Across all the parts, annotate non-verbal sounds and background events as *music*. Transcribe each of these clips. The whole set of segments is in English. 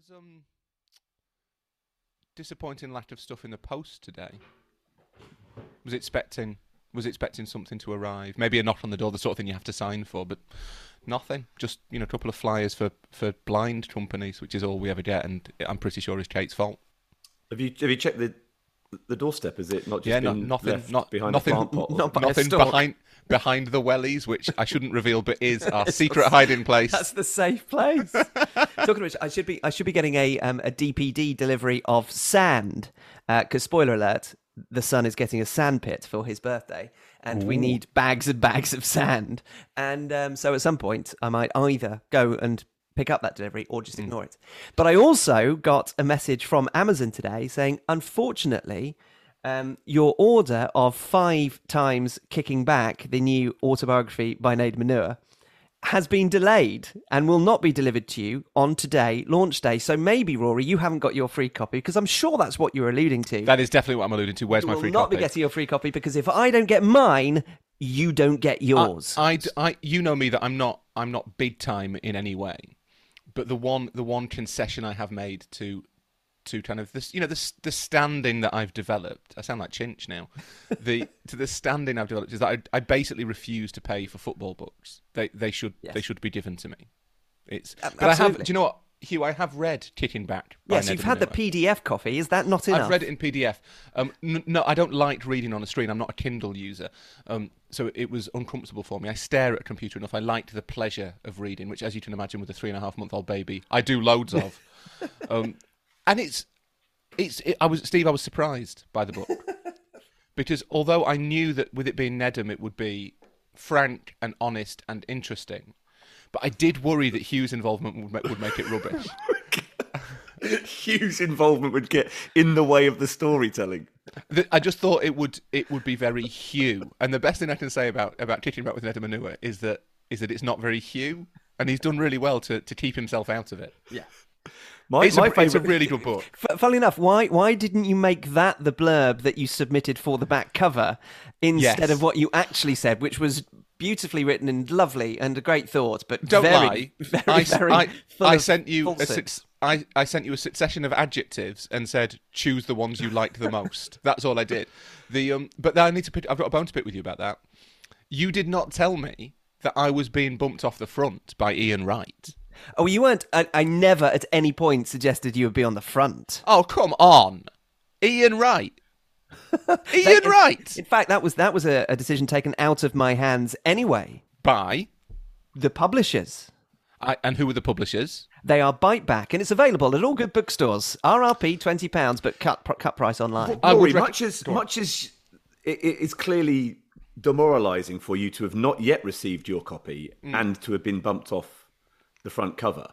was um disappointing lack of stuff in the post today. Was expecting was expecting something to arrive. Maybe a knock on the door, the sort of thing you have to sign for, but nothing. Just you know, a couple of flyers for for blind companies, which is all we ever get, and I'm pretty sure it's Kate's fault. Have you have you checked the the doorstep? Is it not just Yeah, no- been nothing- left not- behind nothing- a plant pot? *laughs* not by Nothing behind behind the wellies, which I shouldn't reveal, but is our *laughs* secret hiding place. That's the safe place. *laughs* Talking of which, I should be I should be getting a um, a DPD delivery of sand because spoiler alert, the son is getting a sand pit for his birthday, and we need bags and bags of sand. And um, so at some point, I might either go and pick up that delivery or just ignore it. But I also got a message from Amazon today saying, unfortunately. Um, your order of five times kicking back the new autobiography by Nedum Onuoha has been delayed and will not be delivered to you on today, launch day. So maybe, Rory, you haven't got your free copy because I'm sure that's what you're alluding to. That is definitely what I'm alluding to. Where's you my will free not copy? be getting your free copy because if I don't get mine, you don't get yours. I, I, you know me that I'm not, I'm not big time in any way, but the one, the one concession I have made to, to kind of this, you know, the the standing that I've developed. I sound like Chinch now. *laughs* The to the standing I've developed is that I, I basically refuse to pay for football books. They, they should, Yes. they should be given to me. It's, but I have. Do you know what, Hugh? I have read Kicking Back. yes, you've had the PDF copy. Is that not enough? I've read it in PDF. Um, n- no, I don't like reading on a screen. I'm not a Kindle user, um, so it was uncomfortable for me. I stare at a computer enough. I liked the pleasure of reading, which, as you can imagine, with a three and a half month old baby, I do loads of. *laughs* um, and it's, it's. It, I was Steve. I was surprised by the book *laughs* because although I knew that with it being Nedum, it would be frank and honest and interesting. But I did worry that Hugh's involvement would make, would make it rubbish. *laughs* Hugh's involvement would get in the way of the storytelling. I just thought it would it would be very Hugh, and the best thing I can say about about kicking back with Nedum Onuoha is that is that it's not very Hugh, and he's done really well to, to keep himself out of it. Yeah. My, It's, my a, it's a favorite really good book. F- funnily enough, why why didn't you make that the blurb that you submitted for the back cover instead Yes. of what you actually said, which was beautifully written and lovely and a great thought, but Don't very, lie. *laughs* very, I, very I, I sent you a. I, I sent you a succession of adjectives and said choose the ones you liked the most. *laughs* That's all I did. The um, but I need to pick. I've got a bone to pick with you about that. You did not tell me that I was being bumped off the front by Ian Wright. Oh, you weren't. I, I never at any point suggested you would be on the front. Oh come on, Ian Wright. *laughs* Ian They- Wright. In fact, that was that was a, a decision taken out of my hands anyway. by The publishers. I, and who were the publishers? They are Bite Back, and it's available at all good bookstores. RRP twenty pounds, but cut pr- cut price online. I would Rory, rec- much as much as it, it is clearly demoralising for you to have not yet received your copy Mm. and to have been bumped off the front cover.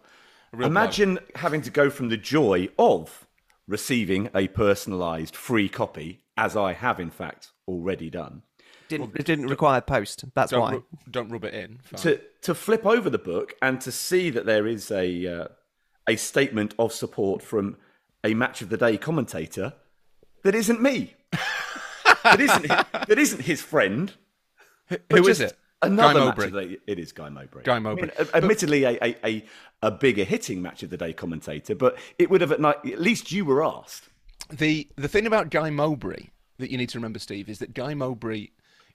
Imagine having to go from the joy of receiving a personalised free copy, as I have in fact already done, Didn't, it didn't require post. That's Don't, why. ru- don't rub it in. Fine. to to flip over the book and to see that there is a uh, a statement of support from a match of the day commentator that isn't me. *laughs* that isn't hi- that isn't his friend. Who but it? Another Guy match of the day. It is Guy Mowbray. Guy I mean, Mowbray. admittedly, a, a, a, a bigger hitting match of the day commentator, but it would have at night. At least you were asked. The the thing about Guy Mowbray that you need to remember, Steve, is that Guy Mowbray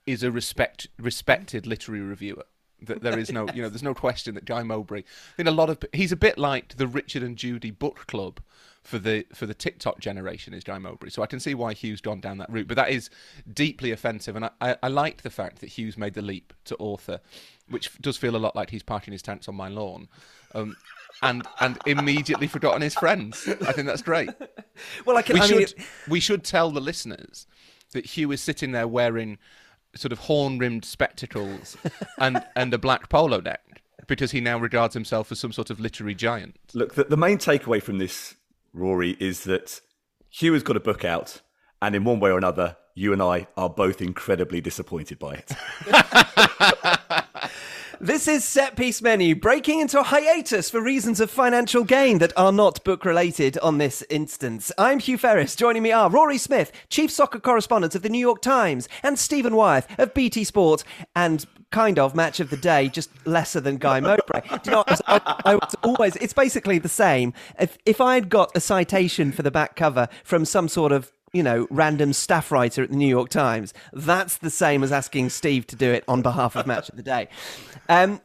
is a respect respected literary reviewer. That there is no, you know, *laughs* there's no question that Guy Mowbray. I think a lot of he's a bit like the Richard and Judy book club for the for the TikTok generation is Guy Mowbray. So I can see why Hugh's gone down that route, but that is deeply offensive. And I, I, I liked the fact that Hugh's made the leap to author, which does feel a lot like he's parking his tents on my lawn. Um, and and immediately forgotten his friends. I think that's great. *laughs* Well, I can. We I mean, should we should tell the listeners that Hugh is sitting there wearing sort of horn-rimmed spectacles *laughs* and and a black polo neck because he now regards himself as some sort of literary giant. Look, the, the main takeaway from this, Rory, is that Hugh has got a book out, and in one way or another, you and I are both incredibly disappointed by it. *laughs* This is Set Piece Menu, breaking into a hiatus for reasons of financial gain that are not book related on this instance. I'm Hugh Ferris. Joining me are Rory Smith, Chief Soccer Correspondent of the New York Times, and Stephen Wyeth of BT Sport, and kind of match of the day, just lesser than Guy Mowbray. Do you know? I, I, I was always, it's basically the same. If, if I had got a citation for the back cover from some sort of you know, random staff writer at the New York Times. That's the same as asking Steve to do it on behalf of Match of the Day. Um,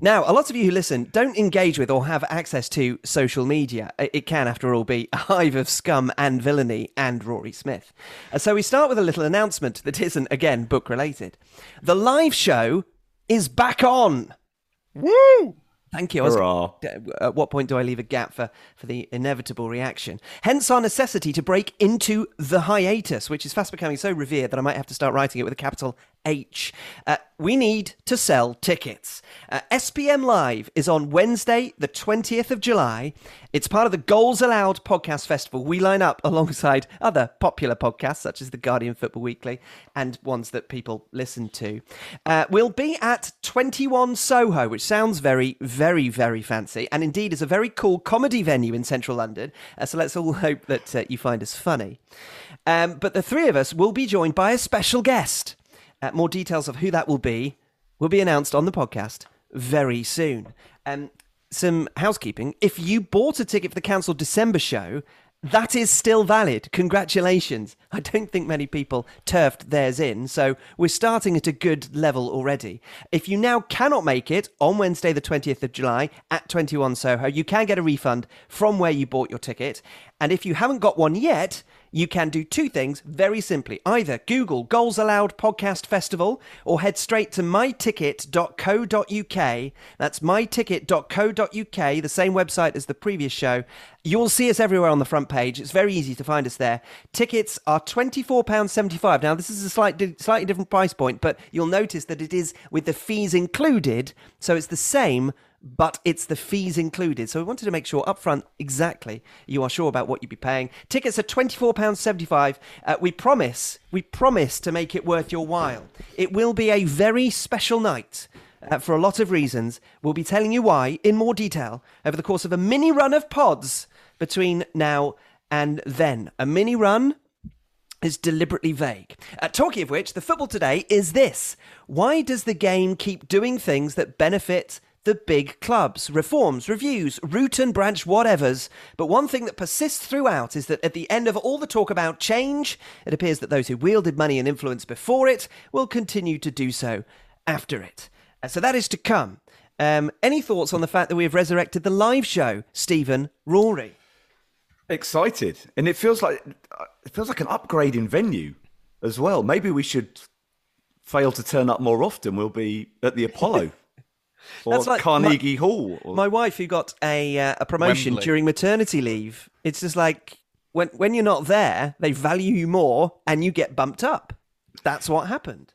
now, a lot of you who listen don't engage with or have access to social media. It can, after all, be a hive of scum and villainy and Rory Smith. So we start with a little announcement that isn't, again, book related. The live show is back on. Woo! Thank you. I was- uh, at what point do I leave a gap for, for the inevitable reaction? Hence our necessity to break into the hiatus, which is fast becoming so revered that I might have to start writing it with a capital H. Uh, we need to sell tickets. Uh, SPM Live is on Wednesday, the 20th of July. It's part of the Goals Allowed podcast festival. We line up *laughs* alongside other popular podcasts, such as the Guardian Football Weekly and ones that people listen to. Uh, we'll be at 21 Soho, which sounds very, very, very fancy, and indeed is a very cool comedy venue in central London. Uh, so let's all *laughs* hope that uh, you find us funny. Um, but the three of us will be joined by a special guest. Uh, more details of who that will be will be announced on the podcast very soon. Um, some housekeeping. If you bought a ticket for the cancelled December show, that is still valid. Congratulations. I don't think many people turfed theirs in, so we're starting at a good level already. If you now cannot make it on Wednesday, the 20th of July at 21 Soho, you can get a refund from where you bought your ticket. And if you haven't got one yet, you can do two things very simply. Either Google Goals Allowed Podcast Festival or head straight to myticket.co.uk. That's myticket.co.uk, the same website as the previous show. You'll see us everywhere on the front page. It's very easy to find us there. Tickets are £24.75. Now, this is a slight, slightly different price point, but you'll notice that it is with the fees included. So it's the same but it's the fees included. So we wanted to make sure upfront exactly you are sure about what you'd be paying. Tickets are £24.75. Uh, we promise, we promise to make it worth your while. It will be a very special night. Uh, for a lot of reasons, we'll be telling you why in more detail over the course of a mini run of pods between now and then. A mini run is deliberately vague. Uh, talking of which, the football today is this Why does the game keep doing things that benefit the big clubs? Reforms, reviews, root and branch whatevers. But one thing that persists throughout is that at the end of all the talk about change, it appears that those who wielded money and influence before it will continue to do so after it. Uh, so that is to come. Um, any thoughts on the fact that we have resurrected the live show, Stephen, Rory? Excited, and it feels like it feels like an upgrade in venue as well. Maybe we should fail to turn up more often. We'll be at the Apollo *laughs* or That's like Carnegie Hall. Or... My wife, who got a uh, a promotion Wembley. during maternity leave, it's just like when when you're not there, they value you more, and you get bumped up. That's what happened.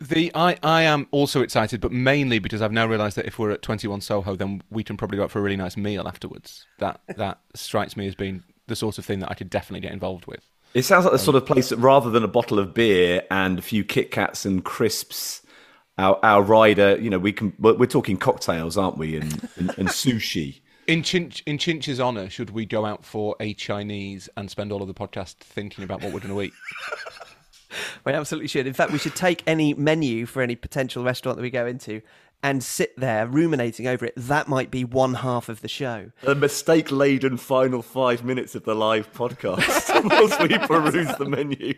The I, I am also excited, but mainly because I've now realised that if we're at 21 Soho, then we can probably go out for a really nice meal afterwards. That that strikes me as being the sort of thing that I could definitely get involved with. It sounds like the sort of place that rather than a bottle of beer and a few Kit Kats and crisps, our, our rider, you know, we can, we're we're talking cocktails, aren't we? And, and, and *laughs* sushi. In Chinch in Chinch's honour, should we go out for a Chinese and spend all of the podcast thinking about what we're going to eat? *laughs* We absolutely should. In fact, we should take any menu for any potential restaurant that we go into and sit there ruminating over it. That might be one half of the show. The mistake laden final five minutes of the live podcast *laughs* whilst we peruse the menu.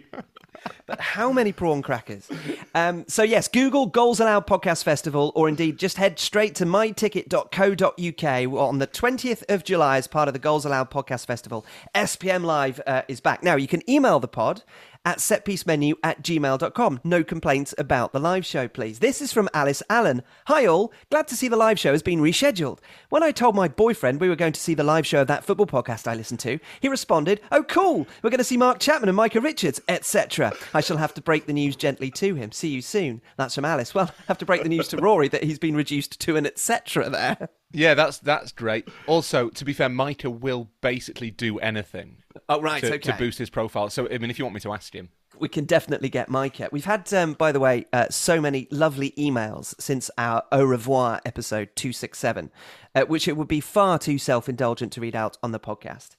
But how many prawn crackers? Um, so, yes, Google Goals Allowed Podcast Festival, or indeed just head straight to myticket.co.uk on the 20th of July as part of the Goals Allowed Podcast Festival. SPM Live uh, is back. Now, you can email the pod at setpiecemenu at gmail.com. No complaints about the live show, please. This is from Alice Allen. Hi, all. Glad to see the live show has been rescheduled. When I told my boyfriend we were going to see the live show of that football podcast I listened to, he responded, Oh, cool. We're going to see Mark Chapman and Micah Richards, etc. I shall have to break the news gently to him. See you soon. That's from Alice. Well, I *laughs* have to break the news to Rory that he's been reduced to an etc. there. Yeah, that's that's great. Also, to be fair, Micah will basically do anything Oh, right. to, okay. to boost his profile. So, I mean, if you want me to ask him, we can definitely get Micah. We've had, um, by the way, uh, so many lovely emails since our Au revoir episode 267, uh, which it would be far too self indulgent to read out on the podcast.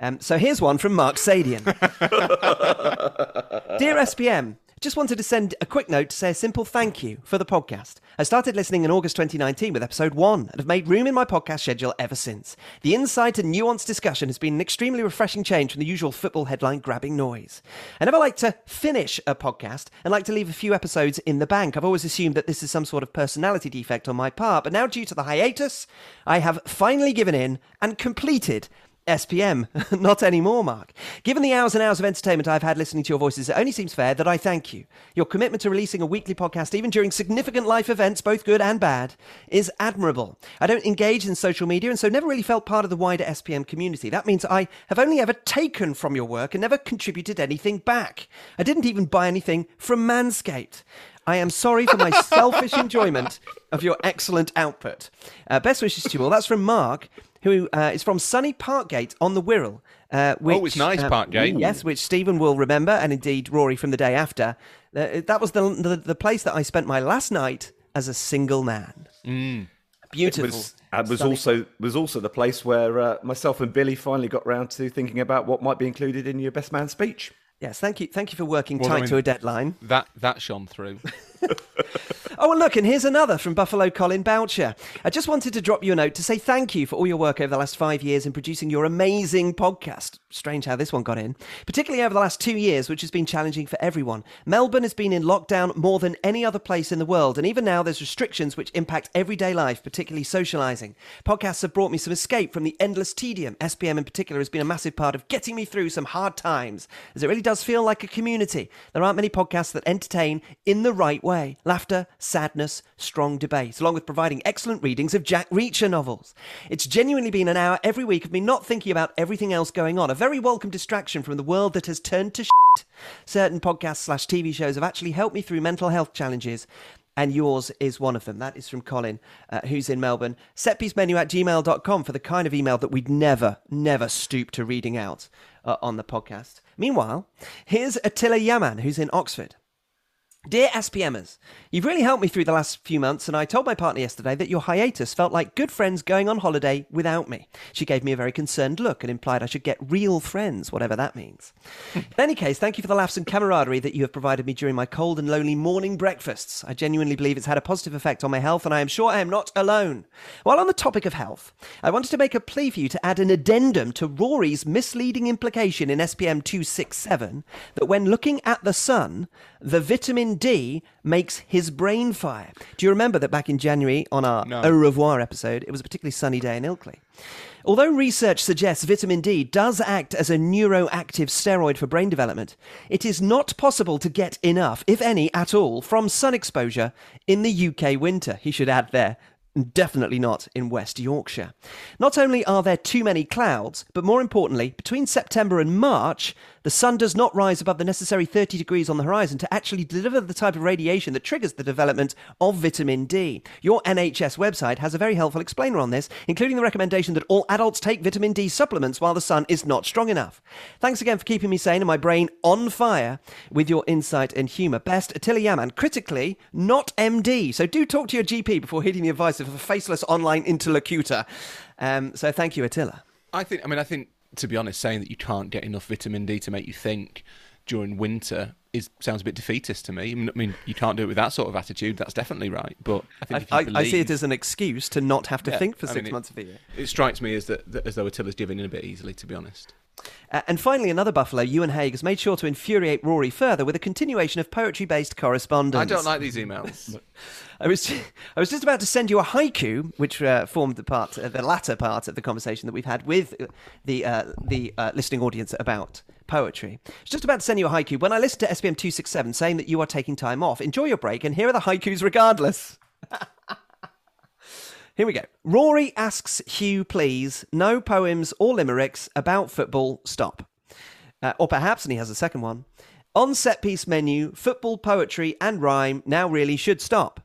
Um, so here's one from Mark Sadian. *laughs* Dear SPM, just wanted to send a quick note to say a simple thank you for the podcast. I started listening in August 2019 with episode 1 and have made room in my podcast schedule ever since. The insight and nuanced discussion has been an extremely refreshing change from the usual football headline grabbing noise. I never like to finish a podcast and like to leave a few episodes in the bank. I've always assumed that this is some sort of personality defect on my part, but now due to the hiatus, I have finally given in and completed SPM. *laughs* Not anymore, Mark. Given the hours and hours of entertainment I've had listening to your voices, it only seems fair that I thank you. Your commitment to releasing a weekly podcast, even during significant life events, both good and bad, is admirable. I don't engage in social media and so never really felt part of the wider SPM community. That means I have only ever taken from your work and never contributed anything back. I didn't even buy anything from Manscaped. I am sorry for my *laughs* selfish enjoyment of your excellent output. Uh, best wishes to you all. That's from Mark, who uh, is from sunny Parkgate on the Wirral. Uh, which, Oh, it's nice, Parkgate. Yes, which Stephen will remember, and indeed Rory from the day after. Uh, that was the, the the place that I spent my last night as a single man. Beautiful. It was, and was also was also the place where uh, myself and Billy finally got round to thinking about what might be included in your best man speech. Yes, thank you. Thank you for working Well, I tight mean- to a deadline. That that shone through. *laughs* *laughs* Oh, well, look, and here's another from Buffalo Colin Boucher. I just wanted to drop you a note to say thank you for all your work over the last five years in producing your amazing podcast. Strange how this one got in. Particularly over the last two years, which has been challenging for everyone. Melbourne has been in lockdown more than any other place in the world, and even now there's restrictions which impact everyday life, particularly socializing. Podcasts have brought me some escape from the endless tedium. SPM in particular has been a massive part of getting me through some hard times, as it really does feel like a community. There aren't many podcasts that entertain in the right way. Laughter, sadness, strong debate, along with providing excellent readings of Jack Reacher novels. It's genuinely been an hour every week of me not thinking about everything else going on, a very welcome distraction from the world that has turned to shit. Certain podcasts slash TV shows have actually helped me through mental health challenges. And yours is one of them. That is from Colin, uh, who's in Melbourne. Setpiecemenu at gmail.com for the kind of email that we'd never, never stoop to reading out uh, on the podcast. Meanwhile, here's Attila Yaman, who's in Oxford. Dear SPMers, you've really helped me through the last few months, and I told my partner yesterday that your hiatus felt like good friends going on holiday without me. She gave me a very concerned look and implied I should get real friends, whatever that means. *laughs* In any case, thank you for the laughs and camaraderie that you have provided me during my cold and lonely morning breakfasts. I genuinely believe it's had a positive effect on my health, and I am sure I am not alone. While on the topic of health, I wanted to make a plea for you to add an addendum to Rory's misleading implication in SPM 267 that when looking at the sun, the vitamin D makes his brain fire. Do you remember that back in January on our No. Au revoir episode, it was a particularly sunny day in Ilkley? Although research suggests vitamin D does act as a neuroactive steroid for brain development, it is not possible to get enough, if any at all, from sun exposure in the UK winter. He should add there. Definitely not in West Yorkshire. Not only are there too many clouds, but more importantly, between September and March, the sun does not rise above the necessary 30 degrees on the horizon to actually deliver the type of radiation that triggers the development of vitamin D. Your NHS website has a very helpful explainer on this, including the recommendation that all adults take vitamin D supplements while the sun is not strong enough. Thanks again for keeping me sane and my brain on fire with your insight and humour. Best, Attila Yaman. Critically, not MD. So do talk to your GP before heeding the advice of a faceless online interlocutor. Um, so thank you, Attila. I think. I mean, I think to be honest, saying that you can't get enough vitamin D to make you think during winter is sounds a bit defeatist to me. I mean, you can't do it with that sort of attitude. That's definitely right. But I think I, if you I, believe, I see it as an excuse to not have to Yeah, think for I six mean, it- months of the year. It strikes me as that, that as though Attila's giving in a bit easily. To be honest. Uh, and finally, another Buffalo, Ewan Haig, has made sure to infuriate Rory further with a continuation of poetry based correspondence. I don't like these emails. *laughs* I was, I was just about to send you a haiku, which uh, formed the part, uh, the latter part of the conversation that we've had with uh, the uh, the uh, listening audience about poetry. I was just about to send you a haiku when I listened to SPM two six seven saying that you are taking time off. Enjoy your break, and here are the haikus regardless. *laughs* Here we go. Rory asks Hugh, please, no poems or limericks about football. Stop. Uh, or perhaps, and he has a second one, on set piece menu, football poetry and rhyme now really should stop.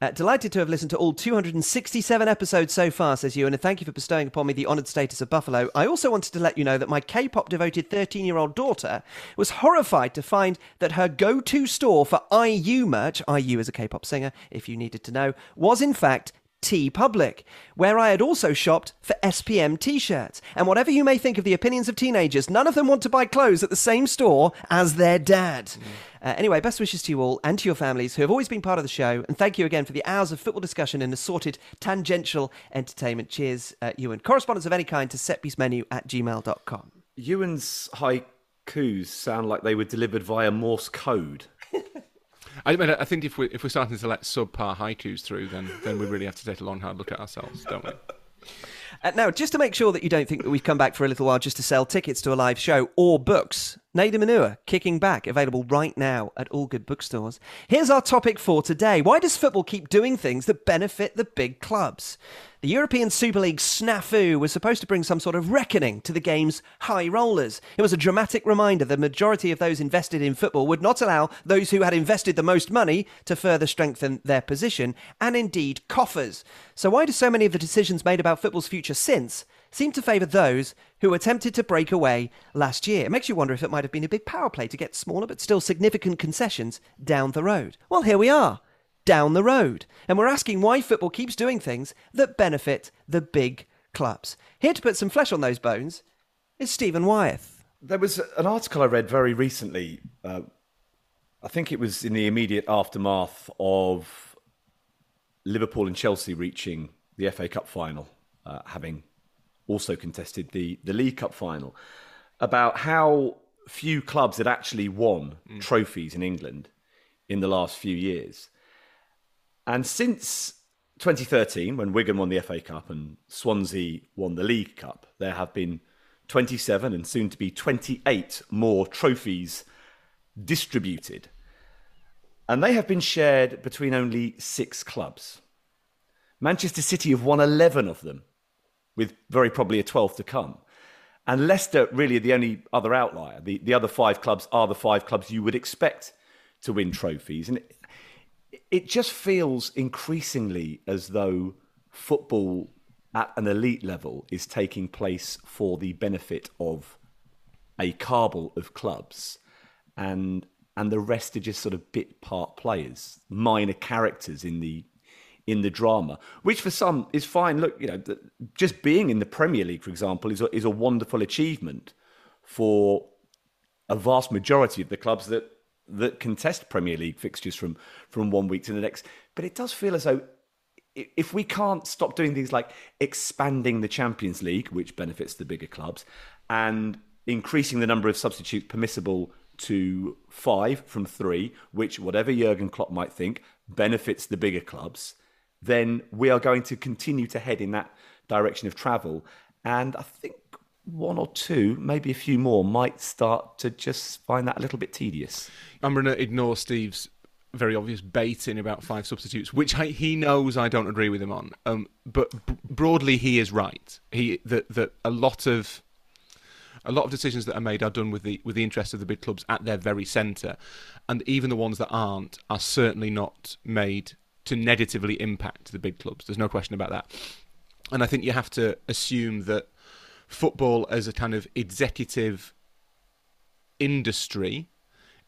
Uh, delighted to have listened to all 267 episodes so far, says Ewan, and thank you for bestowing upon me the honoured status of Buffalo. I also wanted to let you know that my K pop devoted 13 year old daughter was horrified to find that her go to store for IU merch, IU is a K pop singer, if you needed to know, was in fact T Public, where I had also shopped for SPM t shirts. And whatever you may think of the opinions of teenagers, none of them want to buy clothes at the same store as their dad. Mm. Uh, anyway, best wishes to you all and to your families who have always been part of the show. And thank you again for the hours of football discussion and assorted tangential entertainment. Cheers, uh, Ewan. Correspondence of any kind to setpiecemenu at gmail.com. Ewan's haikus sound like they were delivered via Morse code. *laughs* I mean, I think if we if we're starting to let subpar haikus through, then then we really have to take a long hard look at ourselves, don't we? *laughs* Uh, now, just to make sure that you don't think that we've come back for a little while just to sell tickets to a live show or books, Nedum Onuoha, Kicking Back, available right now at all good bookstores. Here's our topic for today. Why does football keep doing things that benefit the big clubs? The European Super League snafu was supposed to bring some sort of reckoning to the game's high rollers. It was a dramatic reminder that the majority of those invested in football would not allow those who had invested the most money to further strengthen their position, and indeed coffers. So, why do so many of the decisions made about football's future since seem to favour those who attempted to break away last year? It makes you wonder if it might have been a big power play to get smaller but still significant concessions down the road. Well, here we are down the road. And we're asking why football keeps doing things that benefit the big clubs. Here to put some flesh on those bones is Stephen Wyeth. There was an article I read very recently. Uh, I think it was in the immediate aftermath of Liverpool and Chelsea reaching the FA Cup final, uh, having also contested the, the League Cup final, about how few clubs had actually won mm. trophies in England in the last few years. And since 2013, when Wigan won the FA Cup and Swansea won the League Cup, there have been 27 and soon to be 28 more trophies distributed. And they have been shared between only six clubs. Manchester City have won 11 of them, with very probably a 12th to come. And Leicester, really, the only other outlier. The, the other five clubs are the five clubs you would expect to win trophies. And it it just feels increasingly as though football at an elite level is taking place for the benefit of a cabal of clubs and and the rest are just sort of bit part players minor characters in the in the drama which for some is fine look you know just being in the premier league for example is a, is a wonderful achievement for a vast majority of the clubs that that contest Premier League fixtures from from one week to the next. But it does feel as though if we can't stop doing things like expanding the Champions League, which benefits the bigger clubs, and increasing the number of substitutes permissible to five from three, which, whatever Jurgen Klopp might think, benefits the bigger clubs, then we are going to continue to head in that direction of travel. And I think one or two, maybe a few more, might start to just find that a little bit tedious. I'm going to ignore Steve's very obvious baiting about five substitutes, which I, he knows I don't agree with him on. Um, but b- broadly, he is right. He that that a lot of a lot of decisions that are made are done with the with the interest of the big clubs at their very centre, and even the ones that aren't are certainly not made to negatively impact the big clubs. There's no question about that. And I think you have to assume that football as a kind of executive industry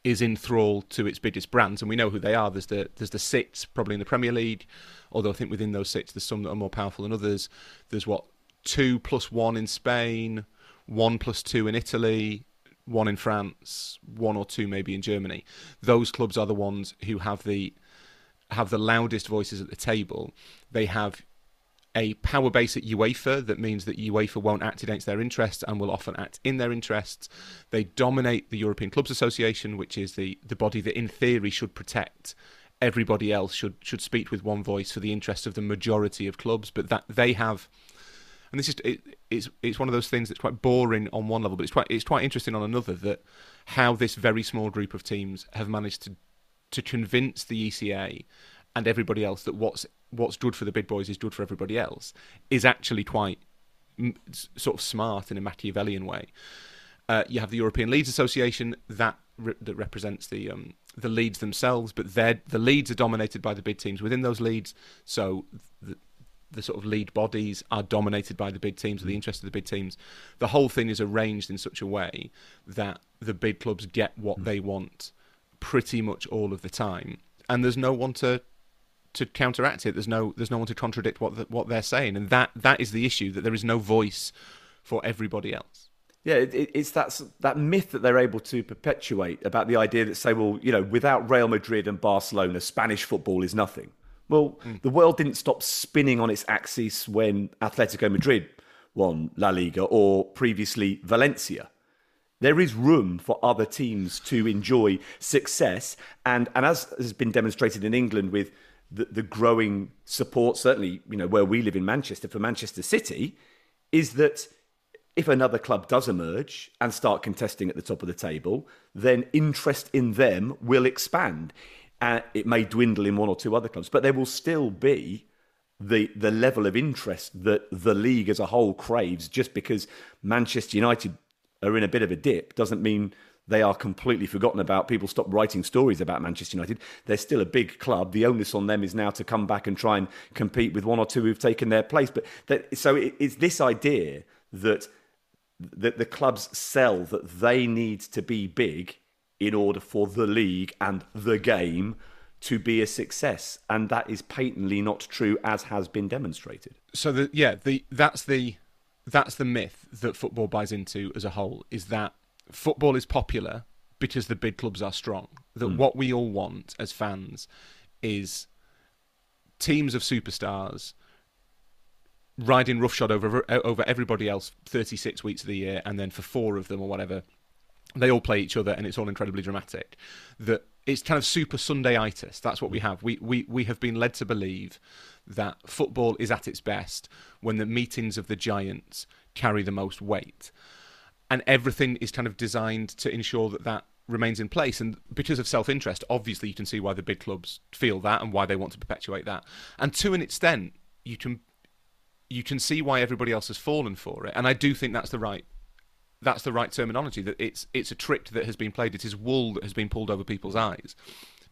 is enthralled to its biggest brands, and we know who they are. There's the there's the six probably in the Premier League, although I think within those six there's some that are more powerful than others. There's what two plus one in Spain, one plus two in Italy, one in France, one or two maybe in Germany. Those clubs are the ones who have the have the loudest voices at the table. They have a power base at UEFA that means that UEFA won't act against their interests and will often act in their interests. They dominate the European Clubs Association, which is the, the body that in theory should protect everybody else, should should speak with one voice for the interest of the majority of clubs, but that they have and this is it, it's it's one of those things that's quite boring on one level, but it's quite it's quite interesting on another that how this very small group of teams have managed to to convince the ECA and everybody else that what's what's good for the big boys is good for everybody else is actually quite sort of smart in a Machiavellian way. Uh, you have the European Leagues Association that re- that represents the um, the leads themselves, but the leads are dominated by the big teams within those leads. So the, the sort of lead bodies are dominated by the big teams, or the interest of the big teams. The whole thing is arranged in such a way that the big clubs get what they want pretty much all of the time, and there's no one to to counteract it. There's no there's no one to contradict what the, what they're saying, and that that is the issue that there is no voice for everybody else. Yeah, it, it, it's that that myth that they're able to perpetuate about the idea that say, well, you know, without Real Madrid and Barcelona, Spanish football is nothing. Well, mm. the world didn't stop spinning on its axis when Atletico Madrid won La Liga or previously Valencia. There is room for other teams to enjoy success, and and as has been demonstrated in England with the, the growing support, certainly you know where we live in Manchester for Manchester City, is that if another club does emerge and start contesting at the top of the table, then interest in them will expand. And it may dwindle in one or two other clubs, but there will still be the the level of interest that the league as a whole craves. Just because Manchester United are in a bit of a dip doesn't mean they are completely forgotten about. People stop writing stories about Manchester United. They're still a big club. The onus on them is now to come back and try and compete with one or two who've taken their place. But that, so it, it's this idea that that the clubs sell that they need to be big in order for the league and the game to be a success and that is patently not true as has been demonstrated so the yeah the that's the that's the myth that football buys into as a whole is that football is popular because the big clubs are strong that mm. what we all want as fans is teams of superstars riding roughshod over over everybody else 36 weeks of the year, and then for four of them or whatever, they all play each other, and it's all incredibly dramatic. That it's kind of super Sundayitis. That's what we have. We we we have been led to believe that football is at its best when the meetings of the giants carry the most weight, and everything is kind of designed to ensure that that remains in place. And because of self interest, obviously you can see why the big clubs feel that and why they want to perpetuate that. And to an extent, you can you can see why everybody else has fallen for it. And I do think that's the right that's the right terminology. That it's it's a trick that has been played. It is wool that has been pulled over people's eyes.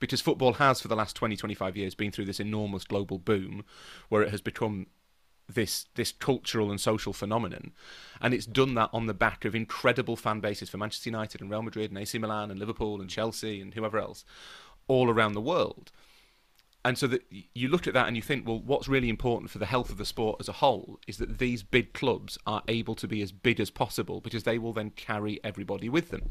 Because football has, for the last 20, 25 years, been through this enormous global boom where it has become this this cultural and social phenomenon, and it's done that on the back of incredible fan bases for Manchester United and Real Madrid and AC Milan and Liverpool and Chelsea and whoever else, all around the world and so that you look at that and you think, well, what's really important for the health of the sport as a whole is that these big clubs are able to be as big as possible because they will then carry everybody with them.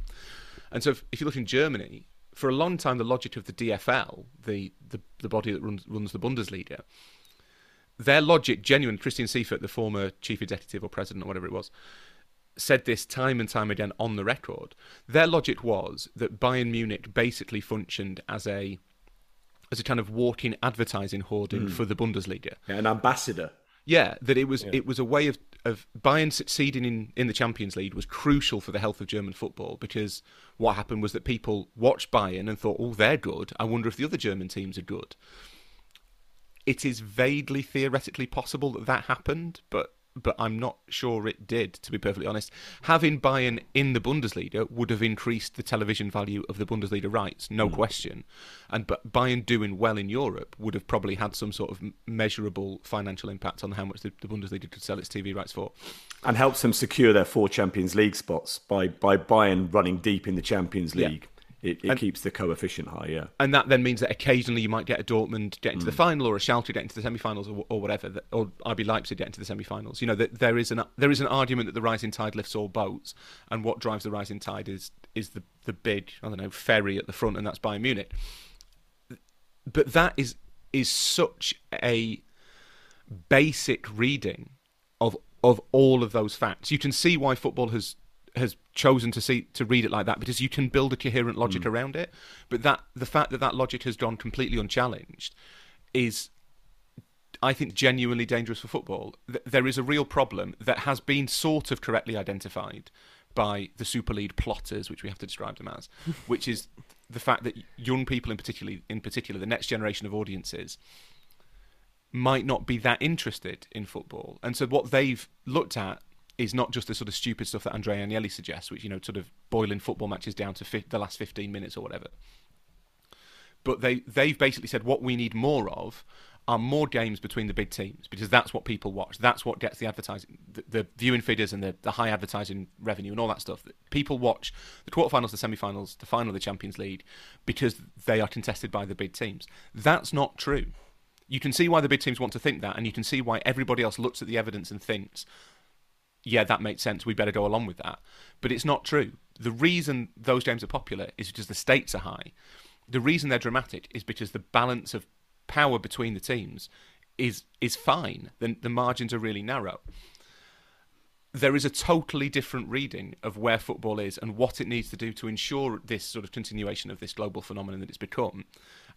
And so, if, if you look in Germany, for a long time, the logic of the DFL, the the, the body that runs runs the Bundesliga, their logic, genuine. Christian Seifert, the former chief executive or president or whatever it was, said this time and time again on the record. Their logic was that Bayern Munich basically functioned as a as a kind of walking advertising hoarding mm. for the Bundesliga. Yeah, an ambassador. Yeah, that it was yeah. it was a way of of Bayern succeeding in, in the Champions League was crucial for the health of German football because what happened was that people watched Bayern and thought, oh, they're good. I wonder if the other German teams are good. It is vaguely theoretically possible that that happened, but but I'm not sure it did, to be perfectly honest. Having Bayern in the Bundesliga would have increased the television value of the Bundesliga rights, no mm. question. And but Bayern doing well in Europe would have probably had some sort of measurable financial impact on how much the, the Bundesliga could sell its TV rights for. And helps them secure their four Champions League spots by, by Bayern running deep in the Champions League. Yeah. It, it and, keeps the coefficient high, yeah. And that then means that occasionally you might get a Dortmund get into mm. the final, or a Schalke get into the semi-finals, or, or whatever, that, or RB Leipzig get into the semi-finals. You know, that there is an there is an argument that the rising tide lifts all boats, and what drives the rising tide is is the the big I don't know ferry at the front, and that's Bayern Munich. But that is is such a basic reading of of all of those facts. You can see why football has has chosen to see to read it like that because you can build a coherent logic mm. around it. But that the fact that that logic has gone completely unchallenged is, I think, genuinely dangerous for football. There is a real problem that has been sort of correctly identified by the Super League plotters, which we have to describe them as, *laughs* which is the fact that young people, in particular, in particular, the next generation of audiences, might not be that interested in football, and so what they've looked at is not just the sort of stupid stuff that Andrea Agnelli suggests, which you know, sort of boiling football matches down to fi- the last fifteen minutes or whatever. but they they've basically said what we need more of are more games between the big teams because that's what people watch. That's what gets the advertising, the, the viewing figures and the, the high advertising revenue and all that stuff. People watch the quarterfinals, the semi-finals, the final of the Champions League because they are contested by the big teams. That's not true. You can see why the big teams want to think that, and you can see why everybody else looks at the evidence and thinks, "Yeah, that makes sense. We better go along with that." But it's not true. The reason those games are popular is because the stakes are high. The reason they're dramatic is because the balance of power between the teams is is fine. The, the margins are really narrow. There is a totally different reading of where football is and what it needs to do to ensure this sort of continuation of this global phenomenon that it's become.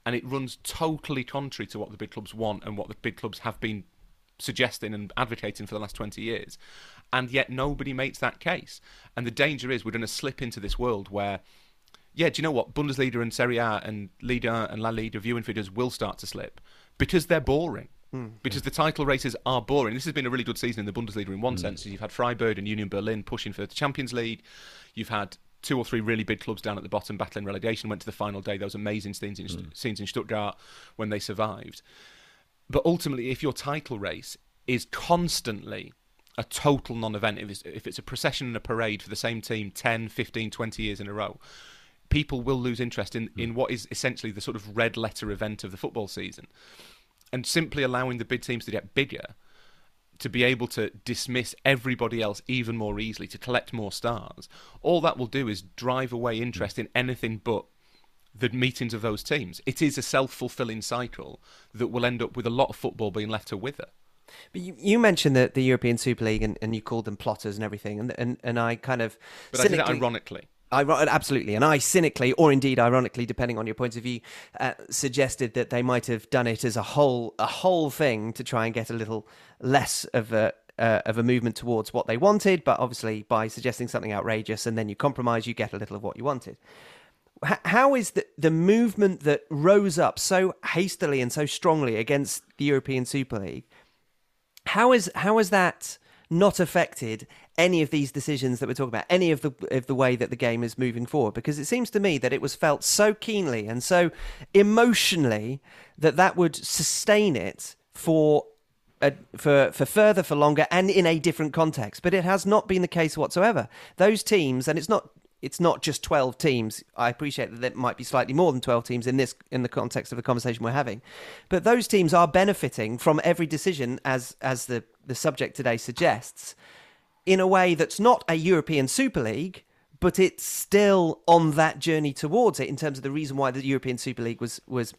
And it runs totally contrary to what the big clubs want and what the big clubs have been suggesting and advocating for the last 20 years. And yet nobody makes that case. And the danger is we're going to slip into this world where yeah, do you know what? Bundesliga and Serie A and Liga and La Liga viewing figures will start to slip because they're boring. Mm, because yeah. the title races are boring. This has been a really good season in the Bundesliga in one mm. sense. You've had Freiburg and Union Berlin pushing for the Champions League. You've had two or three really big clubs down at the bottom battling relegation. Went to the final day. Those amazing scenes in, mm. scenes in Stuttgart when they survived. But ultimately, if your title race is constantly a total non-event, if it's, if it's a procession and a parade for the same team 10, 15, 20 years in a row, people will lose interest in, hmm. in what is essentially the sort of red letter event of the football season. And simply allowing the big teams to get bigger, to be able to dismiss everybody else even more easily, to collect more stars, all that will do is drive away hmm. interest in anything but the meetings of those teams. It is a self fulfilling cycle that will end up with a lot of football being left to wither. But you, you mentioned the, the European Super League and, and you called them plotters and everything, and and, and I kind of. But. I did that ironically. I, absolutely, and I cynically, or indeed ironically, depending on your point of view, uh, suggested that they might have done it as a whole, a whole thing to try and get a little less of a uh, of a movement towards what they wanted. But obviously, by suggesting something outrageous and then you compromise, you get a little of what you wanted. H- how is the the movement that rose up so hastily and so strongly against the European Super League? How is how is that? not affected any of these decisions that we're talking about, any of the of the way that the game is moving forward. Because it seems to me that it was felt so keenly and so emotionally that that would sustain it for for for further for longer and in a different context. But it has not been the case whatsoever. Those teams, and it's not it's not just 12 teams. I appreciate that there might be slightly more than 12 teams in this in the context of the conversation we're having. But those teams are benefiting from every decision as as the the subject today suggests in a way that's not a European Super League, but it's still on that journey towards it in terms of the reason why the European Super League was was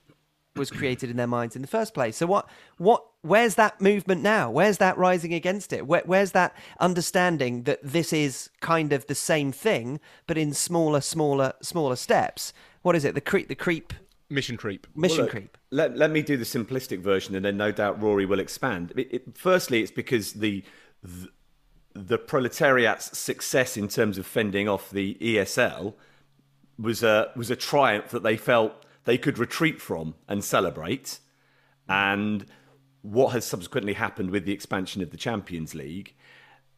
was created in their minds in the first place. So what what where's that movement now? Where's that rising against it? Where, where's that understanding that this is kind of the same thing but in smaller smaller smaller steps? What is it? The creep the creep mission creep. Mission well, look, creep. Let, let me do the simplistic version and then no doubt Rory will expand. It, it, firstly, it's because the, the the proletariat's success in terms of fending off the ESL was a was a triumph that they felt they could retreat from and celebrate. And what has subsequently happened with the expansion of the Champions League,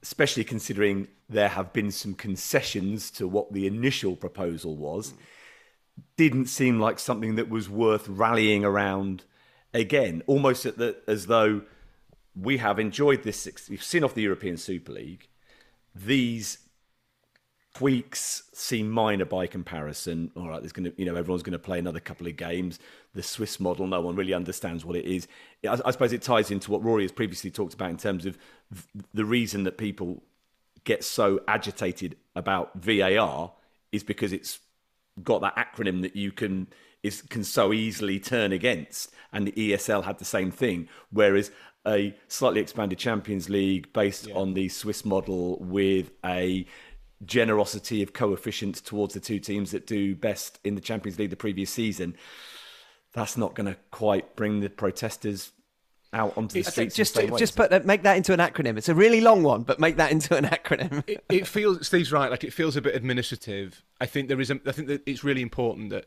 especially considering there have been some concessions to what the initial proposal was, didn't seem like something that was worth rallying around again. Almost the, as though we have enjoyed this. We've seen off the European Super League. These tweaks seem minor by comparison. All right, there's going to, you know, everyone's going to play another couple of games. The Swiss model, no one really understands what it is. I, I suppose it ties into what Rory has previously talked about in terms of the reason that people get so agitated about VAR is because it's got that acronym that you can is can so easily turn against, and the ESL had the same thing. Whereas a slightly expanded Champions League based yeah. on the Swiss model with a generosity of coefficients towards the two teams that do best in the Champions League the previous season, that's not going to quite bring the protesters out onto the streets. Just just put make that into an acronym. It's a really long one, but make that into an acronym. it, it, feels Steve's right. Like it feels a bit administrative. I think there is. A, I think that it's really important that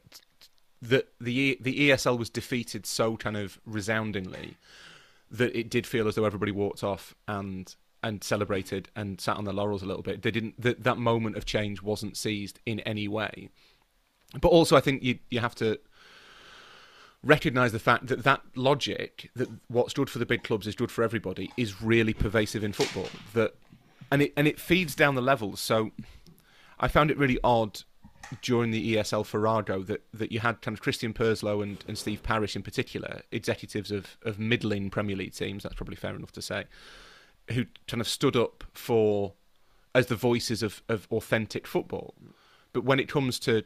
that the the ESL was defeated so kind of resoundingly that it did feel as though everybody walked off and and celebrated and sat on their laurels a little bit. They didn't. That that moment of change wasn't seized in any way. But also, I think you you have to recognise the fact that that logic, that what stood for the big clubs is good for everybody, is really pervasive in football. That and it and it feeds down the levels. So I found it really odd during the ESL Farrago that, that you had kind of Christian Purslow and, and Steve Parish in particular, executives of, of middling Premier League teams, that's probably fair enough to say, who kind of stood up for as the voices of, of authentic football. But when it comes to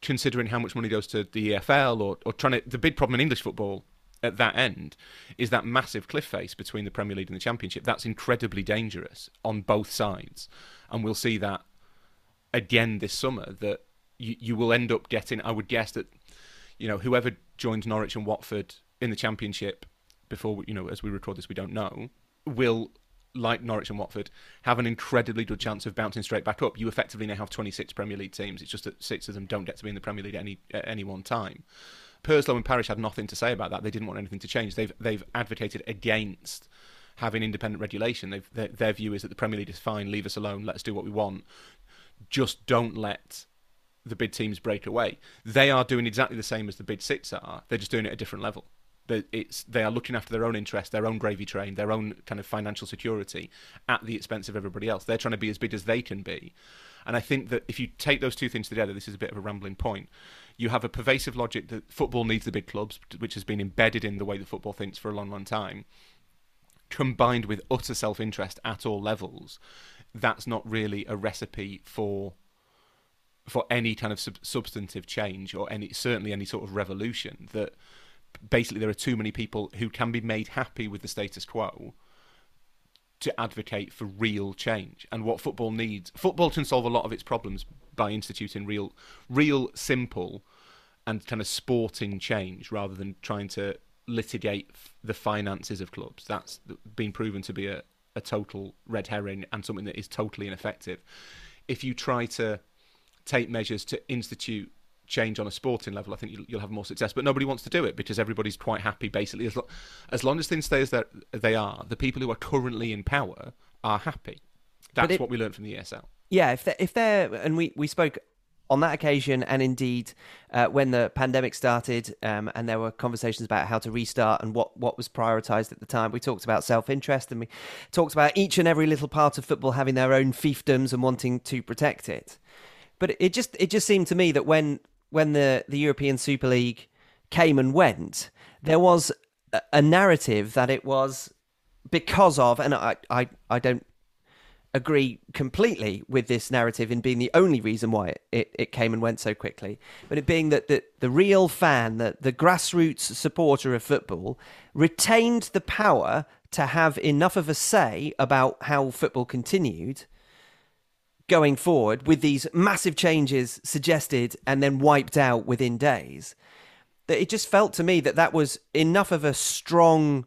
considering how much money goes to the EFL or, or trying to the big problem in English football at that end is that massive cliff face between the Premier League and the Championship. That's incredibly dangerous on both sides. And we'll see that again this summer that you, you will end up getting. I would guess that you know whoever joins Norwich and Watford in the Championship before you know as we record this we don't know will like Norwich and Watford have an incredibly good chance of bouncing straight back up. You effectively now have 26 Premier League teams. It's just that six of them don't get to be in the Premier League at any at any one time. Purslow and Parish had nothing to say about that. They didn't want anything to change. They've they've advocated against having independent regulation. They've, their, their view is that the Premier League is fine. Leave us alone. Let us do what we want just don't let the bid teams break away. They are doing exactly the same as the bid six are. They're just doing it at a different level. They, it's, they are looking after their own interest, their own gravy train, their own kind of financial security at the expense of everybody else. They're trying to be as big as they can be. And I think that if you take those two things together, this is a bit of a rambling point. You have a pervasive logic that football needs the big clubs, which has been embedded in the way that football thinks for a long, long time, combined with utter self interest at all levels that's not really a recipe for for any kind of sub- substantive change or any certainly any sort of revolution that basically there are too many people who can be made happy with the status quo to advocate for real change and what football needs football can solve a lot of its problems by instituting real real simple and kind of sporting change rather than trying to litigate the finances of clubs that's been proven to be a, a total red herring and something that is totally ineffective. If you try to take measures to institute change on a sporting level, I think you'll, you'll have more success. But nobody wants to do it because everybody's quite happy, basically. As, lo- as long as things stay as they are, the people who are currently in power are happy. That's it, what we learned from the ESL. Yeah, if they're, if they're and we, we spoke on that occasion, and indeed uh, when the pandemic started, um, and there were conversations about how to restart and what, what was prioritised at the time, we talked about self interest and we talked about each and every little part of football having their own fiefdoms and wanting to protect it. But it just it just seemed to me that when when the, the European Super League came and went, there was a, a narrative that it was because of, and I, I, I don't agree completely with this narrative in being the only reason why it, it, it, came and went so quickly, but it being that the, the real fan, the, the grassroots supporter of football, retained the power to have enough of a say about how football continued going forward with these massive changes suggested and then wiped out within days. That it just felt to me that that was enough of a strong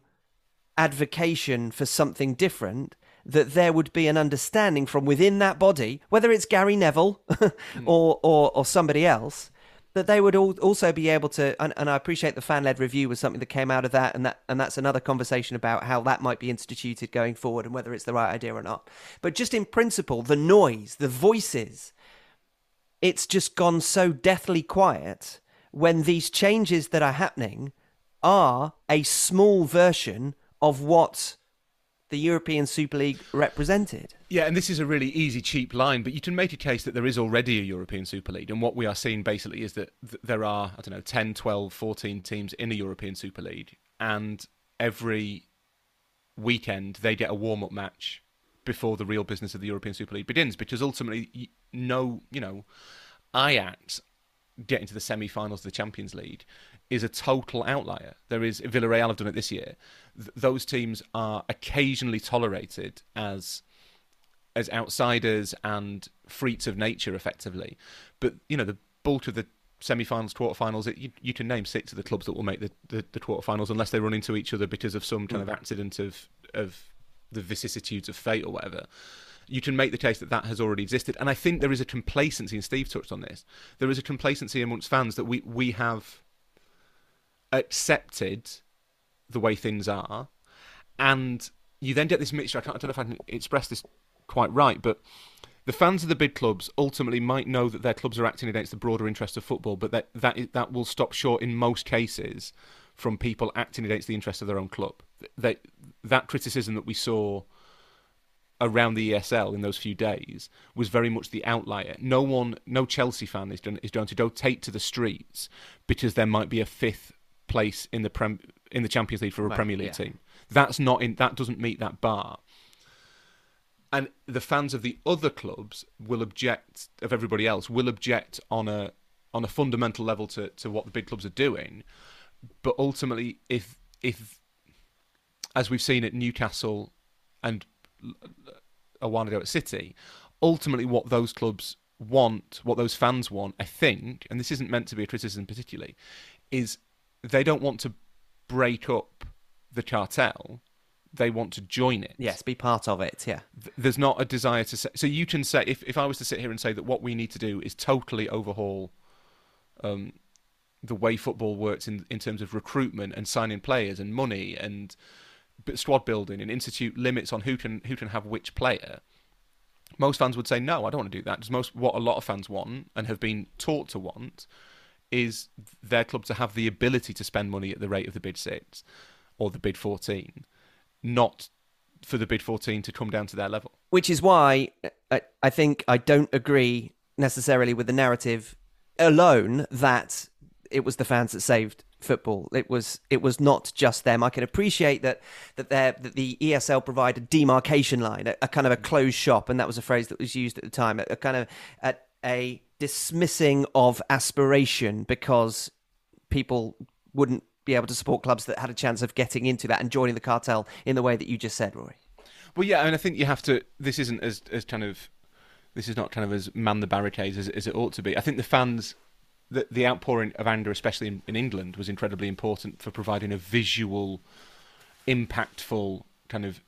advocation for something different that there would be an understanding from within that body, whether it's Gary Neville *laughs* or, or, or somebody else, that they would all also be able to. And, and I appreciate the fan led review was something that came out of that, and that and that's another conversation about how that might be instituted going forward and whether it's the right idea or not. But just in principle, the noise, the voices, it's just gone so deathly quiet when these changes that are happening are a small version of what the European Super League represented. Yeah, and this is a really easy, cheap line, but you can make a case that there is already a European Super League. And what we are seeing basically is that th- there are, I don't know, 10, 12, 14 teams in the European Super League. And every weekend they get a warm up match before the real business of the European Super League begins. Because ultimately, no, you know, Ajax getting to the semi finals of the Champions League is a total outlier. There is Villarreal have done it this year. Th- those teams are occasionally tolerated as as outsiders and freaks of nature, effectively. But you know, the bulk of the semi-finals, quarter-finals, it, you, you, can name six of the clubs that will make the, the, the quarter-finals unless they run into each other because of some kind mm. of accident of of the vicissitudes of fate or whatever. You can make the case that that has already existed, and I think there is a complacency. And Steve touched on this. There is a complacency amongst fans that we we have accepted the way things are, and you then get this mixture. I, I don't know if I can express this quite right, but the fans of the big clubs ultimately might know that their clubs are acting against the broader interest of football, but that that that will stop short in most cases from people acting against the interest of their own club. They, that criticism that we saw around the ESL in those few days was very much the outlier. No one, no Chelsea fan is, done, is going to go take to the streets because there might be a fifth place in the prem, in the Champions League for a Right, Premier League yeah. team. That's not in. That doesn't meet that bar. And the fans of the other clubs will object of everybody else will object on a on a fundamental level to, to what the big clubs are doing. But ultimately, if if as we've seen at Newcastle and a while ago at City, ultimately what those clubs want, what those fans want, I think, and this isn't meant to be a criticism particularly, is they don't want to break up the cartel. They want to join it. Yes, be part of it. Yeah. Th- There's not a desire to say. So you can say, if, if I was to sit here and say that what we need to do is totally overhaul um, the way football works in, in terms of recruitment and signing players and money and squad building and institute limits on who can who can have which player. Most fans would say no, I don't want to do that. Because most what a lot of fans want and have been taught to want is their club to have the ability to spend money at the rate of the bid six or the bid fourteen, not for the bid fourteen to come down to their level. Which is why I, I think I don't agree necessarily with the narrative alone that it was the fans that saved football. It was it was not just them. I can appreciate that that, that the ESL provide a demarcation line, a, a kind of a closed shop, and that was a phrase that was used at the time. A, a kind of a, a dismissing of aspiration because people wouldn't be able to support clubs that had a chance of getting into that and joining the cartel in the way that you just said, Rory. Well, yeah, and I think you have to. This isn't as as kind of. This is not kind of as man the barricades as, as it ought to be. I think the fans, the the outpouring of anger, especially in, in England, was incredibly important for providing a visual, impactful kind of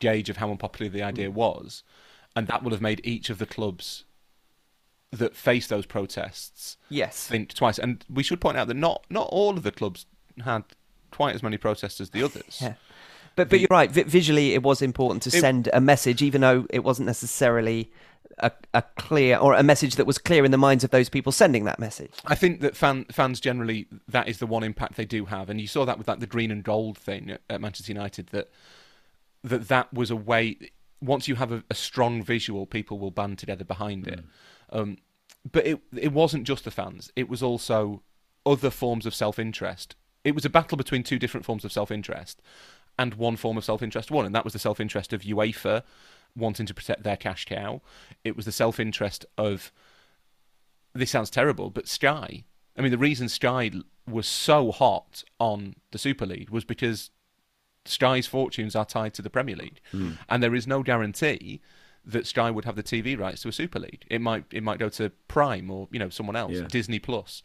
gauge of how unpopular the idea mm. was, and that would have made each of the clubs that faced those protests Yes. think twice. And we should point out that not not all of the clubs had quite as many protests as the *laughs* others. Yeah. But but you're right. Vi- visually, it was important to It- send a message, even though it wasn't necessarily a, a clear or a message that was clear in the minds of those people sending that message. I think that fan, fans generally that is the one impact they do have, and you saw that with like the green and gold thing at, at Manchester United. That that that was a way. Once you have a, a strong visual, people will band together behind it. Mm. Um, but it it wasn't just the fans; it was also other forms of self interest. It was a battle between two different forms of self interest, and one form of self interest won, and that was the self interest of UEFA wanting to protect their cash cow. It was the self interest of this sounds terrible, but Sky. I mean, the reason Sky was so hot on the Super League was because Sky's fortunes are tied to the Premier League, and there is no guarantee that Sky would have the TV rights to a Super League. It might it might go to Prime or you know someone else, Yeah. Disney Plus.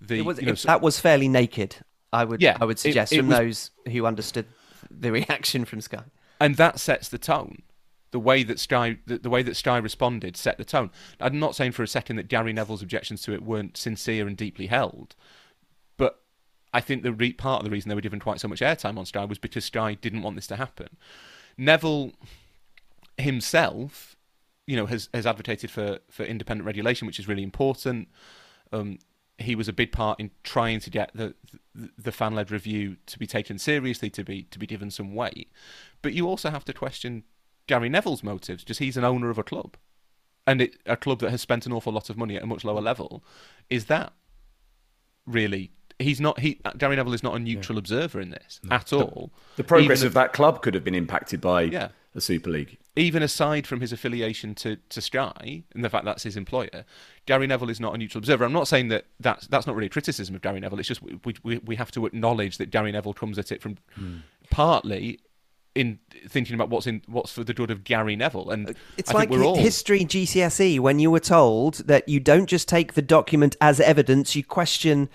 The It was, you know, it- that was fairly naked. I would Yeah, I would suggest it from was- those who understood the reaction from Sky. and that sets the tone. The way that Sky, the, the way that Sky responded, set the tone. I'm not saying for a second that Gary Neville's objections to it weren't sincere and deeply held, but I think the re- part of the reason they were given quite so much airtime on Sky was because Sky didn't want this to happen. Neville himself, you know, has has advocated for for independent regulation, which is really important. Um, he was a big part in trying to get the the, fan led review to be taken seriously, to be to be given some weight. But you also have to question Gary Neville's motives, because he's an owner of a club, and it, a club that has spent an awful lot of money at a much lower level. Is that really? He's not. He uh, Gary Neville is not a neutral observer in this at all. The progress Even of that club could have been impacted by Yeah. the Super League. even aside from his affiliation to, to Sky and the fact that's his employer, Gary Neville is not a neutral observer. I'm not saying that that's, that's not really a criticism of Gary Neville. It's just we, we, we have to acknowledge that Gary Neville comes at it from hmm. partly in thinking about what's in what's for the good of Gary Neville. And uh, It's I like think we're all history GCSE when you were told that you don't just take the document as evidence, you question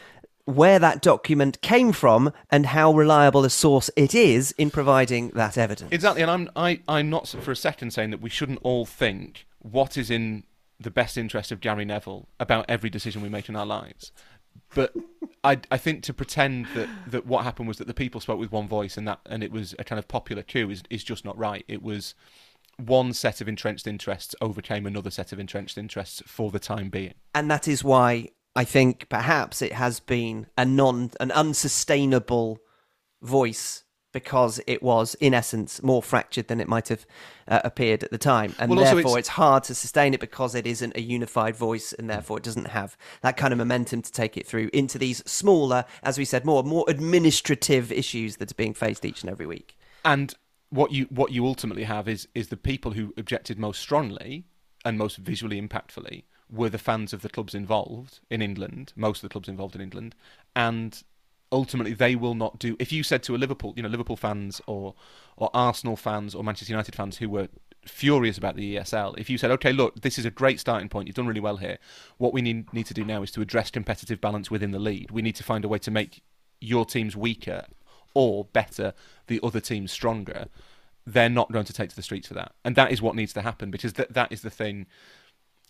where that document came from and how reliable a source it is in providing that evidence. Exactly, and I'm I, I'm not for a second saying that we shouldn't all think what is in the best interest of Gary Neville about every decision we make in our lives. But I, I think to pretend that, that what happened was that the people spoke with one voice and that and it was a kind of popular coup is, is just not right. It was one set of entrenched interests overcame another set of entrenched interests for the time being. and that is why I think perhaps it has been a non an unsustainable voice because it was in essence more fractured than it might have uh, appeared at the time. And Well, therefore it's- it's... hard to sustain it because it isn't a unified voice and therefore it doesn't have that kind of momentum to take it through into these smaller as we said more more administrative issues that are being faced each and every week. And what you what you ultimately have is is the people who objected most strongly and most visually impactfully were the fans of the clubs involved in England, most of the clubs involved in England, and ultimately they will not do. If you said to a Liverpool, you know, Liverpool fans or or Arsenal fans or Manchester United fans who were furious about the ESL, if you said, okay, look, this is a great starting point, you've done really well here. What we need need to do now is to address competitive balance within the league. We need to find a way to make your teams weaker or better, the other teams stronger, they're not going to take to the streets for that. And that is what needs to happen because that that is the thing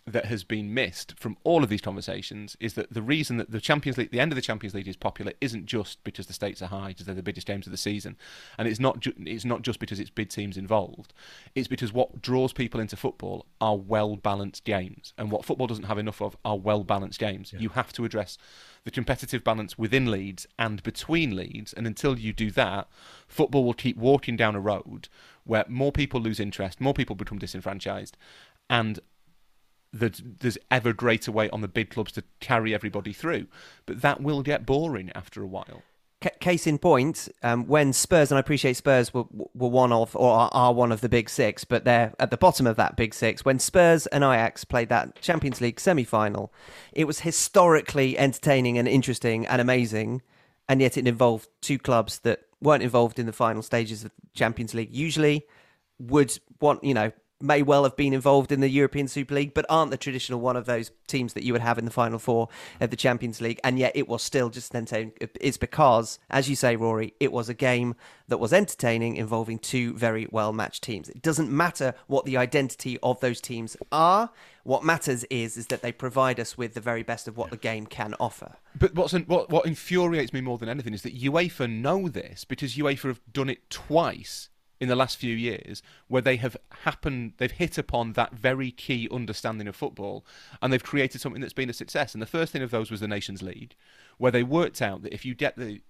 that has been missed from all of these conversations is that the reason that the Champions League, the end of the Champions League is popular, isn't just because the stakes are high, because they're the biggest games of the season, and it's not ju- it's not just because it's big teams involved. It's because what draws people into football are well balanced games, and what football doesn't have enough of are well balanced games. You have to address the competitive balance within leads and between leads, and until you do that, football will keep walking down a road where more people lose interest, more people become disenfranchised, and that there's ever greater weight on the big clubs to carry everybody through. But that will get boring after a while. Ca case in point, um, when Spurs, and I appreciate Spurs were, were one of, or are, one of the big six, but they're at the bottom of that big six. When Spurs and Ajax played that Champions League semi final, it was historically entertaining and interesting and amazing, and yet it involved two clubs that weren't involved in the final stages of Champions League. Usually would want, you know, may well have been involved in the European Super League, but aren't the traditional one of those teams that you would have in the final four of the Champions League. And yet it was still just entertaining. It's because, as you say, Rory, it was a game that was entertaining involving two very well matched teams. It doesn't matter what the identity of those teams are. What matters is is that they provide us with the very best of what the game can offer. But what's what what infuriates me more than anything is that UEFA know this because UEFA have done it twice in the last few years where they have happened they've hit upon that very key understanding of football and they've created something that's been a success and the first thing of those was the nations league where they worked out that if you get the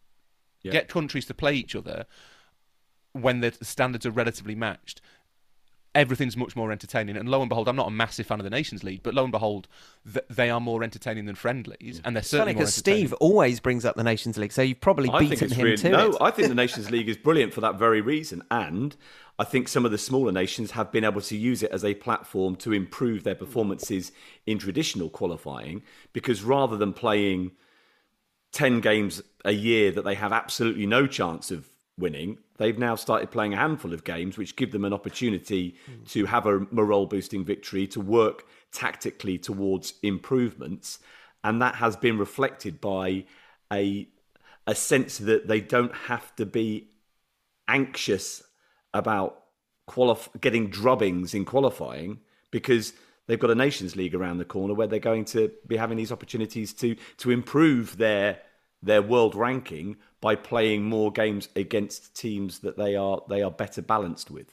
Yeah. get countries to play each other when the standards are relatively matched everything's much more entertaining and lo and behold i'm not a massive fan of the nations league but lo and behold th- they are more entertaining than friendlies and they're It's funny certainly more because. Steve always brings up the Nations League, so you've probably I beaten him really to no. it. I think the *laughs* Nations League is brilliant for that very reason, and I think some of the smaller nations have been able to use it as a platform to improve their performances in traditional qualifying. Because rather than playing ten games a year that they have absolutely no chance of winning, they've now started playing a handful of games, which give them an opportunity hmm. to have a morale boosting victory, to work tactically towards improvements, and that has been reflected by a a sense that they don't have to be anxious about qualif- getting drubbings in qualifying because they've got a nations league around the corner where they're going to be having these opportunities to to improve their their world ranking by playing more games against teams that they are they are better balanced with.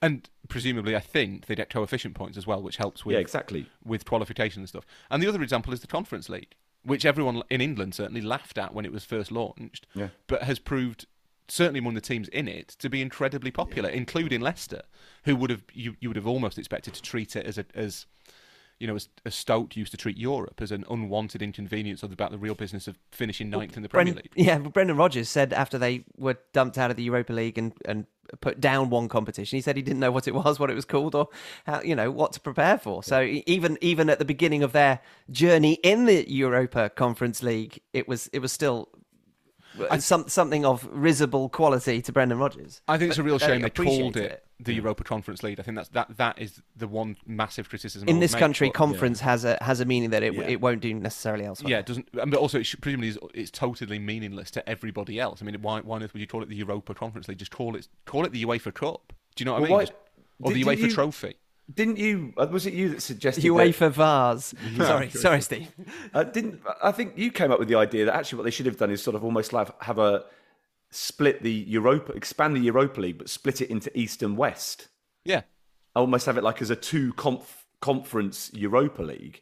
And presumably, I think they get coefficient points as well, which helps with Yeah, exactly. with qualification and stuff. And the other example is the Conference League, which everyone in England certainly laughed at when it was first launched, Yeah. but has proved certainly among the teams in it to be incredibly popular, including Leicester, who would have you, you would have almost expected to treat it as a as you know, as, as Stoke used to treat Europe as an unwanted inconvenience of about the real business of finishing ninth in the Premier Bren- League. Yeah, but Brendan Rodgers said after they were dumped out of the Europa League and, and put down one competition, he said he didn't know what it was, what it was called, or how, you know what to prepare for. So even even at the beginning of their journey in the Europa Conference League, it was it was still uh, some, something of risible quality to Brendan Rodgers. I think it's a real But shame they called it, the Europa Conference League. I think that's that that is the one massive criticism In this make, country, but- conference has a has a meaning that it Yeah. it won't do necessarily elsewhere. Yeah, it doesn't. But also, it should, presumably, it's, it's totally meaningless to everybody else. I mean, why, why on earth would you call it the Europa Conference League? Just call it call it the UEFA Cup. Do you know what Well, I mean? why- Just- or did- the UEFA you- Trophy. Didn't you? uh, Was it you that suggested that- UEFA Vars. *laughs* sorry, sorry, Steve. Uh, didn't I think you came up with the idea that actually what they should have done is sort of almost like have a split the Europa, expand the Europa League, but split it into East and West. Yeah, almost have it like as a two conf- conference Europa League,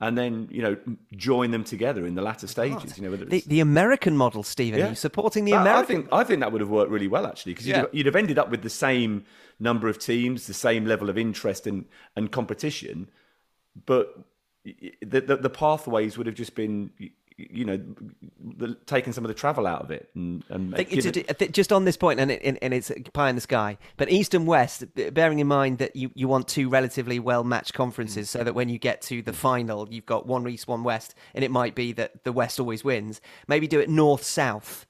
and then you know join them together in the latter stages. You know, whether The, the American model, Stephen. Yeah. Are you supporting the I- I American? think I think that would have worked really well actually because you'd, Yeah. have, you'd have ended up with the same number of teams, the same level of interest and and competition, but y- y- the the, the pathways would have just been y- y- you know the, taking some of the travel out of it and, and I think given- it's a- I think just on this point, and, it, and, and it's pie in the sky. But East and West, bearing in mind that you, you want two relatively well matched conferences, so that when you get to the final, you've got one East, one West, and it might be that the West always wins. Maybe do it North South.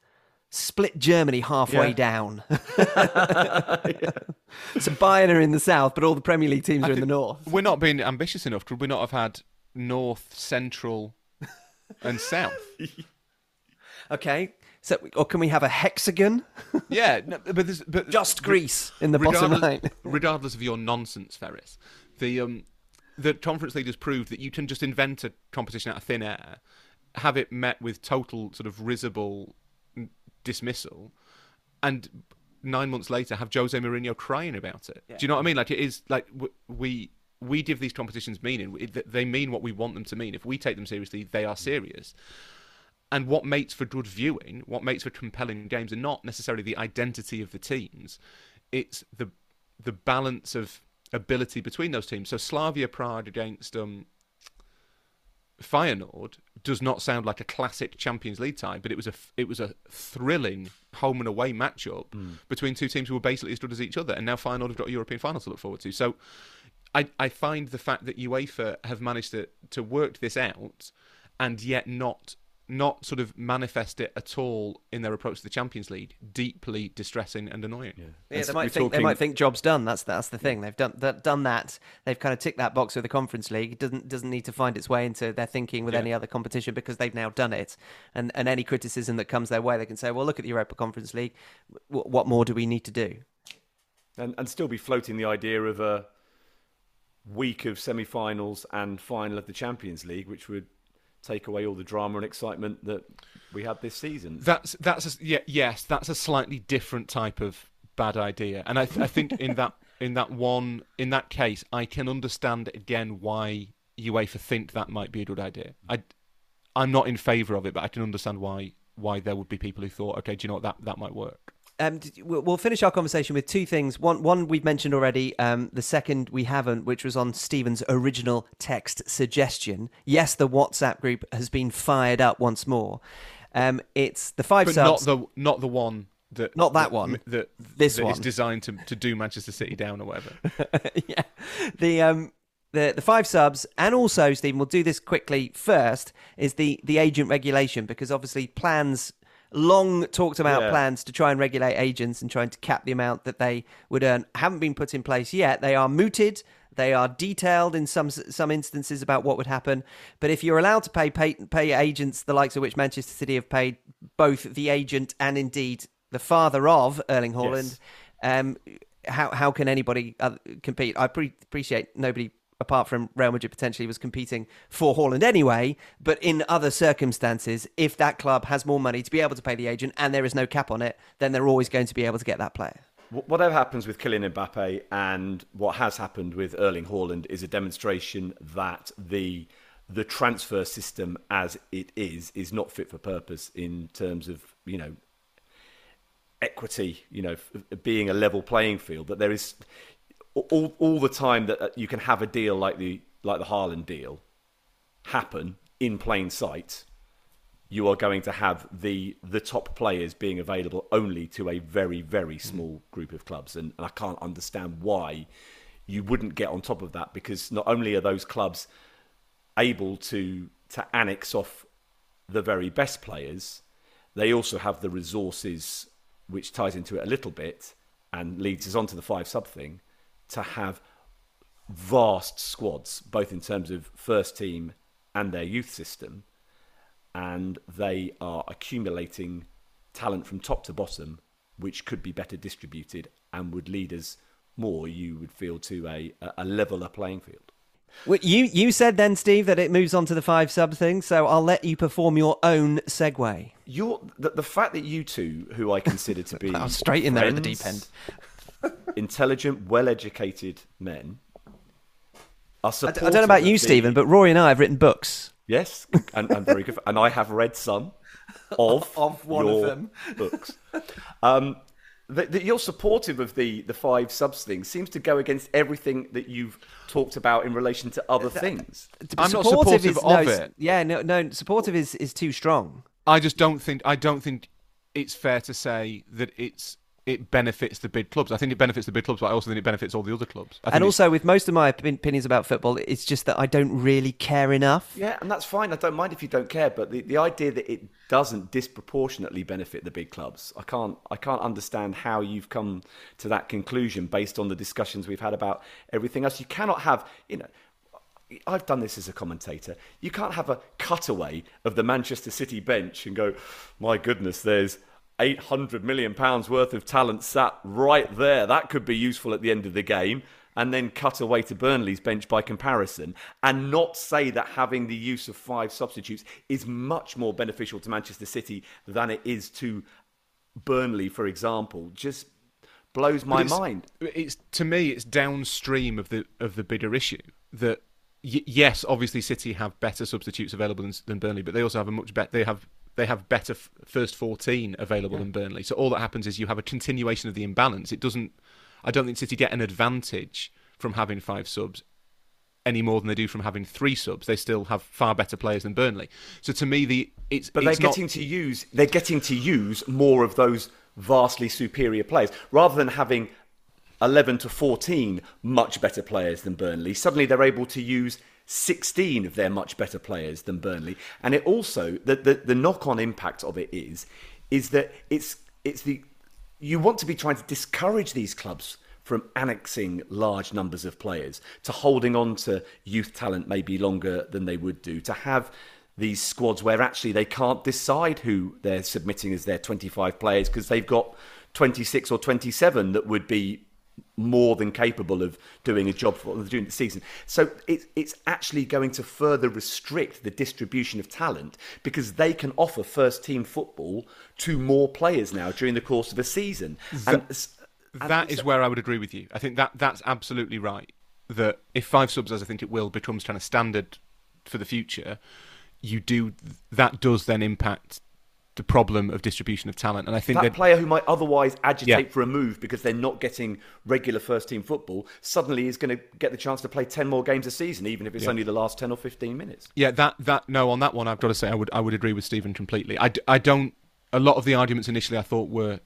Split Germany halfway Yeah. down. *laughs* *laughs* so Bayern are in the south, but all the Premier League teams are in the north. We're not being ambitious enough. Could we not have had north, central, and south? *laughs* Okay, so or can we have a hexagon? *laughs* Yeah, no, but there's but Just Greece in the bottom line. *laughs* regardless of your nonsense, Ferris, the um, the conference leaders proved that you can just invent a competition out of thin air, have it met with total sort of risible dismissal, and nine months later have Jose Mourinho crying about it. Do you know what I mean? Like it is like w- we we give these competitions meaning. They mean what we want them to mean. If we take them seriously, they are serious. And what makes for good viewing, what makes for compelling games, are not necessarily the identity of the teams. It's the the balance of ability between those teams. So Slavia Prague against um, Feyenoord does not sound like a classic Champions League tie, but it was a it was a thrilling home and away matchup between two teams who were basically as good as each other. And now Feyenoord have got a European final to look forward to. So I I find the fact that UEFA have managed to to work this out and yet not not sort of manifest it at all in their approach to the Champions League deeply distressing and annoying. Yeah, That's- they might think they might think job's done. That's that's the thing. They've done that, done that. They've kind of ticked that box with the Conference League. It doesn't doesn't need to find its way into their thinking with Yeah. any other competition because they've now done it. And and any criticism that comes their way, they can say, well, look at the Europa Conference League. W- what more do we need to do? and, and still be floating the idea of a week of semi-finals and final of the Champions League, which would take away all the drama and excitement that we had this season. That's that's a, yeah, yes, that's a slightly different type of bad idea, and I, th- I think in that *laughs* in that one in that case, I can understand again why UEFA think that might be a good idea. I I'm not in favour of it, but I can understand why why there would be people who thought, okay, do you know what that that might work. Um, we'll we'll finish our conversation with two things. One, one we've mentioned already. Um, the second we haven't, which was on Stephen's original text suggestion. Yes, the WhatsApp group has been fired up once more. Um, it's the five But subs. not the not the one that Not that one. that This that is one. designed to to do Manchester City down or whatever. *laughs* yeah, the um the the five subs, and also Stephen, we'll do this quickly. First is the the agent regulation because obviously plans. Long talked about Yeah. plans to try and regulate agents and trying to cap the amount that they would earn haven't been put in place yet. They are mooted. They are detailed in some some instances about what would happen. But if you're allowed to pay pay, pay agents, the likes of which Manchester City have paid both the agent and indeed the father of Erling Haaland, um, how how can anybody uh, compete? I pre- appreciate nobody apart from Real Madrid potentially was competing for Haaland anyway. But in other circumstances, if that club has more money to be able to pay the agent and there is no cap on it, then they're always going to be able to get that player. Whatever happens with Kylian Mbappe and what has happened with Erling Haaland is a demonstration that the the transfer system as it is is not fit for purpose in terms of you know equity, you know, being a level playing field. That there is all, all the time that uh, you can have a deal like the like the Haaland deal happen in plain sight. You are going to have the the top players being available only to a very very small group of clubs, and, and I can't understand why you wouldn't get on top of that because not only are those clubs able to to annex off the very best players, they also have the resources, which ties into it a little bit and leads us on to the five sub thing, to have vast squads, both in terms of first team and their youth system, and they are accumulating talent from top to bottom, which could be better distributed and would lead us more, you would feel, to a, a leveler playing field. Well, you you said then, Steve, that it moves on to the five sub thing, so I'll let you perform your own segue. You're, the, the fact that you two, who I consider to be *laughs* I was straight in there at the deep friends, intelligent, well-educated men are I, d- I supportive don't know about you, the- Stephen, but Rory and I have written books. Yes, and, and very good. And I have read some *laughs* of Of one of your them. books. Um, that, that you're supportive of the the five subs thing seems to go against everything that you've talked about in relation to other things. I'm not supportive is, of no, it. Yeah, no, no. Supportive is, is too strong. I just don't think I don't think it's fair to say that it's it benefits the big clubs. I think it benefits the big clubs, but I also think it benefits all the other clubs. I think And also, with most of my opinions about football, it's just that I don't really care enough. Yeah, and that's fine. I don't mind if you don't care, but the, the idea that it doesn't disproportionately benefit the big clubs, I can't I can't understand how you've come to that conclusion based on the discussions we've had about everything else. You cannot have, you know, I've done this as a commentator. You can't have a cutaway of the Manchester City bench and go, "My goodness, there's 800 million pounds worth of talent sat right there. That could be useful at the end of the game." And then cut away to Burnley's bench by comparison, and not say that having the use of five substitutes is much more beneficial to Manchester City than it is to Burnley, for example, just blows my it's- mind. It's to me, it's downstream of the of the bigger issue that y- yes, obviously City have better substitutes available than, than Burnley, but they also have a much better they have they have better f- first fourteen available than Burnley. So all that happens is you have a continuation of the imbalance. It doesn't. I don't think City get an advantage from having five subs any more than they do from having three subs. They still have far better players than Burnley. So to me, the it's But it's they're not- getting to use they're getting to use more of those vastly superior players rather than having 11 to 14 much better players than Burnley. Suddenly they're able to use 16 of their much better players than Burnley. And it also the the, the knock-on impact of it is is that it's it's the you want to be trying to discourage these clubs from annexing large numbers of players to holding on to youth talent maybe longer than they would do to have these squads where actually they can't decide who they're submitting as their 25 players because they've got 26 or 27 that would be more than capable of doing a job for them during the season. So it's it's actually going to further restrict the distribution of talent because they can offer first team football to more players now during the course of a season. And, and That it's- where I would agree with you. I think that that's absolutely right. That if five subs, as I think it will, becomes kind of standard for the future, you do that does then impact the problem of distribution of talent. And I think that player who might otherwise agitate Yeah. for a move because they're not getting regular first team football suddenly is going to get the chance to play 10 more games a season even if it's only the last 10 or 15 minutes. yeah, that that no, on that one, I've got to say I would I would agree with Stephen completely. I, I don't. A lot of the arguments initially I thought were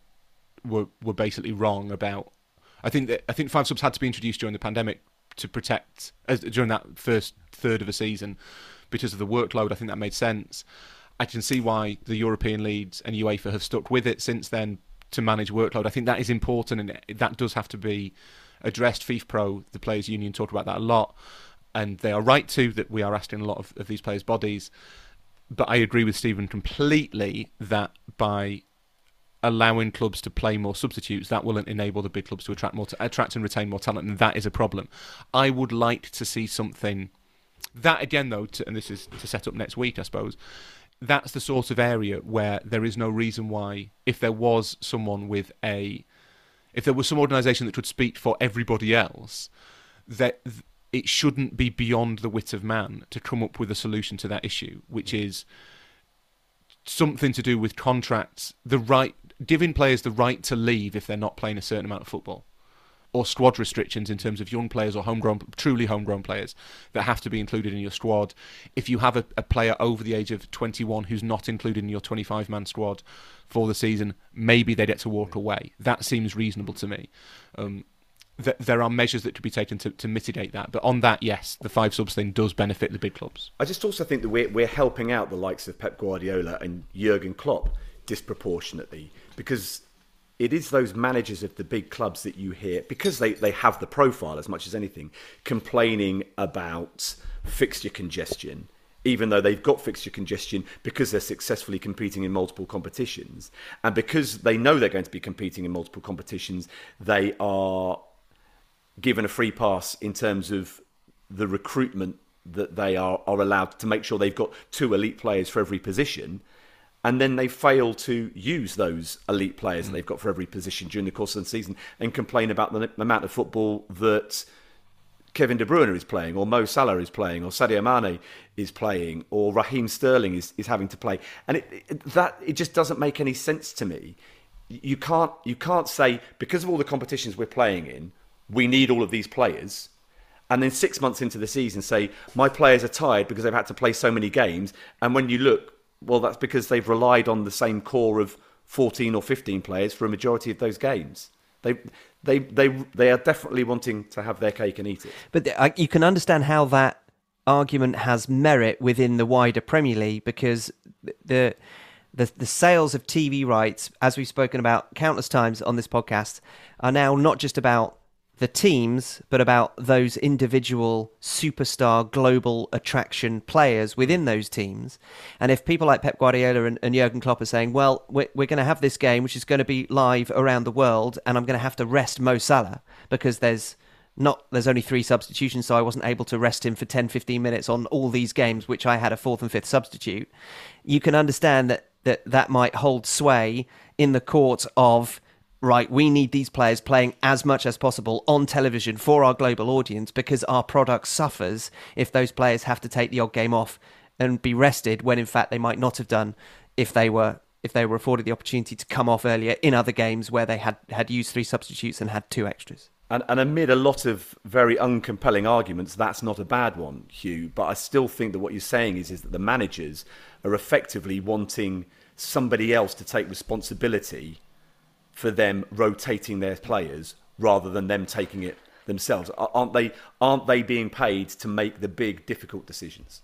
were were basically wrong about. I think that I think five subs had to be introduced during the pandemic to protect as, during that first third of a season because of the workload. I think that made sense. I can see why the European leagues and UEFA have stuck with it since then to manage workload. I think that is important and that does have to be addressed. FIFPro, the players' union, talk about that a lot, and they are right too that we are asking a lot of, of these players' bodies. But I agree with Stephen completely that by allowing clubs to play more substitutes, that will enable the big clubs to attract more, to attract and retain more talent, and that is a problem. I would like to see something that again, though, to, and this is to set up next week, I suppose. That's the sort of area where there is no reason why, if there was someone with a, if there was some organisation that could speak for everybody else, that it shouldn't be beyond the wit of man to come up with a solution to that issue, which is something to do with contracts, the right giving players the right to leave if they're not playing a certain amount of football, or squad restrictions in terms of young players or homegrown, truly homegrown players that have to be included in your squad. If you have a, a player over the age of 21 who's not included in your 25 man squad for the season, maybe they get to walk away. That seems reasonable to me. Um, th- there are measures that could be taken to, to mitigate that, but on that, yes, the five subs thing does benefit the big clubs. I just also think that we're, we're helping out the likes of Pep Guardiola and Jurgen Klopp disproportionately because it is those managers of the big clubs that you hear, because they, they have the profile as much as anything, complaining about fixture congestion, even though they've got fixture congestion because they're successfully competing in multiple competitions. And because they know they're going to be competing in multiple competitions, they are given a free pass in terms of the recruitment that they are, are allowed to make sure they've got two elite players for every position. And then they fail to use those elite players that mm. they've got for every position during the course of the season and complain about the amount of football that Kevin De Bruyne is playing, or Mo Salah is playing, or Sadio Mane is playing, or Raheem Sterling is, is having to play, and it, it, that it just doesn't make any sense to me. You can't you can't say because of all the competitions we're playing in, we need all of these players, and then six months into the season say my players are tired because they've had to play so many games, and when you look well, that's because they've relied on the same core of 14 or 15 players for a majority of those games. They, they, they, they are definitely wanting to have their cake and eat it. But uh, you can understand how that argument has merit within the wider Premier League because the, the the sales of TV rights, as we've spoken about countless times on this podcast, are now not just about the teams, but about those individual superstar global attraction players within those teams. And if people like Pep Guardiola and, and Jurgen Klopp are saying, well, we're, we're going to have this game, which is going to be live around the world, and I'm going to have to rest Mo Salah because there's not there's only three substitutions so i wasn't able to rest him for 10 15 minutes on all these games which i had a fourth and fifth substitute you can understand that that, that might hold sway in the court of right, we need these players playing as much as possible on television for our global audience because our product suffers if those players have to take the odd game off and be rested when in fact they might not have done if they were if they were afforded the opportunity to come off earlier in other games where they had, had used three substitutes and had two extras. And, and amid a lot of very uncompelling arguments, that's not a bad one, Hugh. But I still think that what you're saying is, is that the managers are effectively wanting somebody else to take responsibility for them rotating their players rather than them taking it themselves? Aren't they, aren't they being paid to make the big, difficult decisions?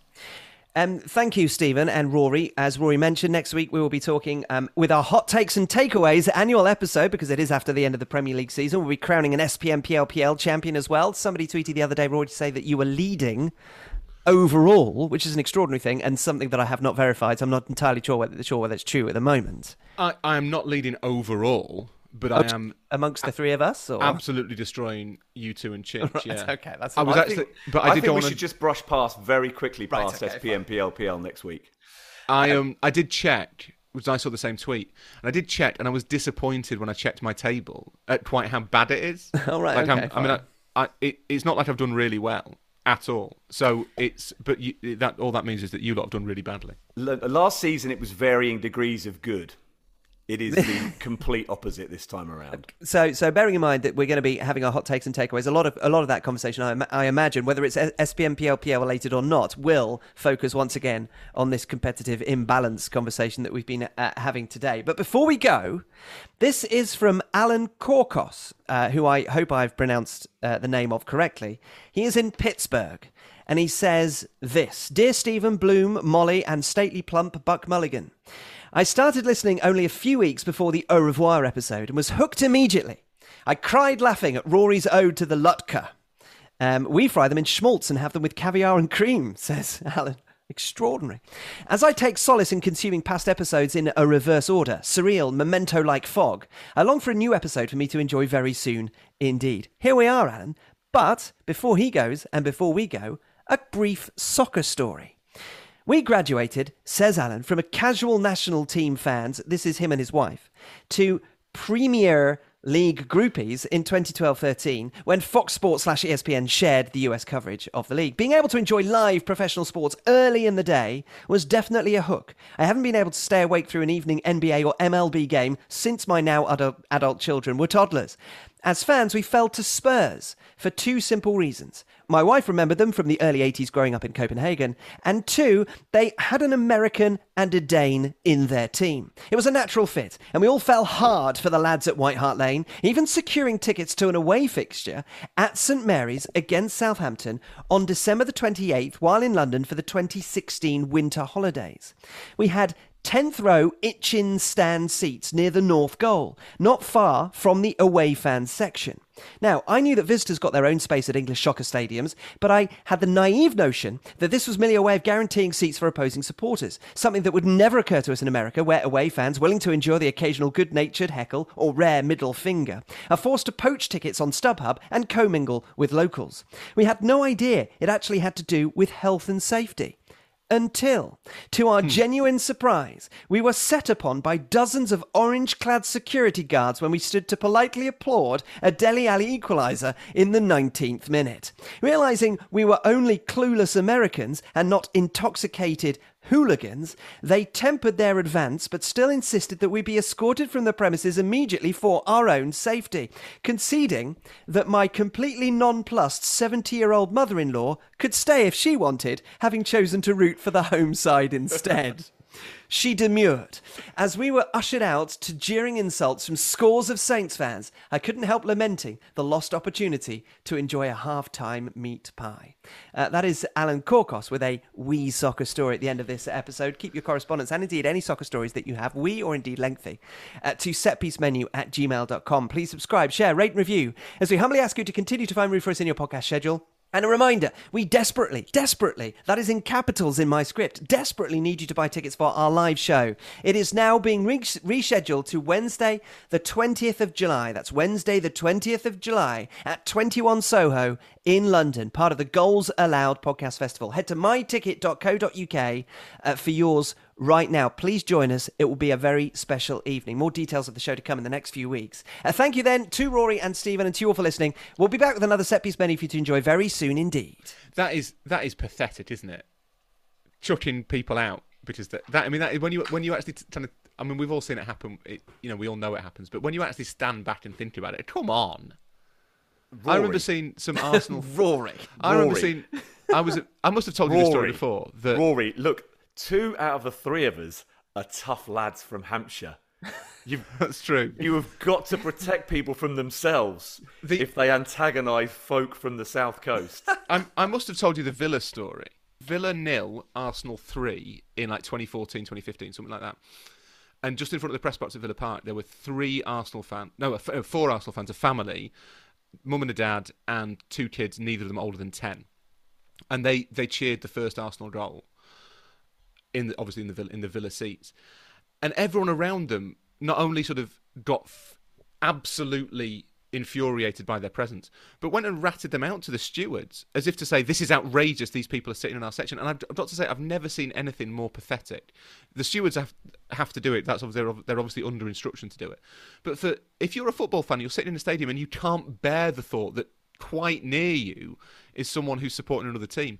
Um, thank you, Stephen and Rory. As Rory mentioned, next week we will be talking um, with our Hot Takes and Takeaways annual episode because it is after the end of the Premier League season. We'll be crowning an SPM PLPL champion as well. Somebody tweeted the other day, Rory, to say that you were leading overall, which is an extraordinary thing and something that I have not verified. So I'm not entirely sure whether, sure whether it's true at the moment. I, I am not leading overall, but I am amongst the three of us. Or? Absolutely destroying you two and Chinch. *laughs* Right, yeah, okay. That's I was I actually, think, but I, I did think we wanna... should just brush past very quickly past right, okay, SPM PLPL next week. I um I did check. Was I saw the same tweet, and I did check, and I was disappointed when I checked my table at quite how bad it is. *laughs* All right. Like okay, i mean, I, I, it, it's not like I've done really well at all. So it's but you, that all that means is that you lot have done really badly. Last season, it was varying degrees of good. It is the *laughs* complete opposite this time around. So, so bearing in mind that we're going to be having our hot takes and takeaways, a lot of a lot of that conversation, I, I imagine, whether it's SPM PLPL related or not, will focus once again on this competitive imbalance conversation that we've been uh, having today. But before we go, this is from Alan Korkos, uh, who I hope I've pronounced uh, the name of correctly. He is in Pittsburgh and he says this Dear Stephen Bloom, Molly, and stately plump Buck Mulligan. I started listening only a few weeks before the Au revoir episode and was hooked immediately. I cried laughing at Rory's ode to the latke. Um, we fry them in schmaltz and have them with caviar and cream, *laughs* says Alan. Extraordinary. As I take solace in consuming past episodes in a reverse order, surreal, memento like fog, I long for a new episode for me to enjoy very soon indeed. Here we are, Alan. But before he goes, and before we go, a brief soccer story. We graduated, says Alan, from a casual national team fans, this is him and his wife, to Premier League groupies in 2012-13 when Fox Sports slash ESPN shared the US coverage of the league. Being able to enjoy live professional sports early in the day was definitely a hook. I haven't been able to stay awake through an evening NBA or MLB game since my now adult, adult children were toddlers. As fans, we fell to Spurs for two simple reasons. My wife remembered them from the early 80s growing up in Copenhagen. And two, they had an American and a Dane in their team. It was a natural fit, and we all fell hard for the lads at White Hart Lane, even securing tickets to an away fixture at St Mary's against Southampton on December the 28th while in London for the 2016 winter holidays. We had 10th row Itchen stand seats near the north goal, not far from the away fans section. Now, I knew that visitors got their own space at English soccer stadiums, but I had the naive notion that this was merely a way of guaranteeing seats for opposing supporters, something that would never occur to us in America, where away fans, willing to endure the occasional good natured heckle or rare middle finger, are forced to poach tickets on StubHub and commingle with locals. We had no idea it actually had to do with health and safety. Until, to our hmm. genuine surprise, we were set upon by dozens of orange clad security guards when we stood to politely applaud a Dele Alli equaliser in the 19th minute. Realising we were only clueless Americans and not intoxicated hooligans, they tempered their advance but still insisted that we be escorted from the premises immediately for our own safety, conceding that my completely nonplussed 70 year old mother in law could stay if she wanted, having chosen to root for the home side instead. She demurred. As we were ushered out to jeering insults from scores of Saints fans, I couldn't help lamenting the lost opportunity to enjoy a half-time meat pie. Uh, that is Alan Korkos with a wee soccer story at the end of this episode. Keep your correspondence and indeed any soccer stories that you have, wee or indeed lengthy, uh, to setpiecemenu at gmail.com. Please subscribe, share, rate, and review as we humbly ask you to continue to find room for us in your podcast schedule. And a reminder, we desperately, desperately, that is in capitals in my script, desperately need you to buy tickets for our live show. It is now being re- rescheduled to Wednesday, the 20th of July. That's Wednesday, the 20th of July at 21 Soho in London, part of the Goals Allowed Podcast Festival. Head to myticket.co.uk uh, for yours right now. Please join us. It will be a very special evening. More details of the show to come in the next few weeks. Uh, thank you then to Rory and Stephen and to you all for listening. We'll be back with another set piece menu for you to enjoy very soon indeed. That is that is pathetic, isn't it? Chucking people out because that, that I mean that when you when you actually t- kind of I mean we've all seen it happen. It, you know we all know it happens, but when you actually stand back and think about it, come on. I remember seeing some Arsenal. *laughs* Rory. I remember Rory. seeing. I was. I must have told you this story before. That Rory, look, two out of the three of us are tough lads from Hampshire. *laughs* You've that's true. you have got to protect people from themselves The- if they antagonise folk from the south coast. *laughs* I'm, I must have told you the Villa story. Villa nil, Arsenal three in like 2014, 2015, something like that. And just in front of the press box at Villa Park, there were three Arsenal fans, no, uh, four Arsenal fans, a family, mum and a dad, and two kids, neither of them older than 10. And they, they cheered the first Arsenal goal, in the, obviously in the, Villa, in the Villa seats. And everyone around them not only sort of got f- absolutely infuriated by their presence, but went and ratted them out to the stewards as if to say, "This is outrageous. These people are sitting in our section." And I've, got to say, I've never seen anything more pathetic. The stewards have have to do it. That's they're, they're obviously under instruction to do it. But for if you're a football fan, you're sitting in a stadium and you can't bear the thought that quite near you is someone who's supporting another team.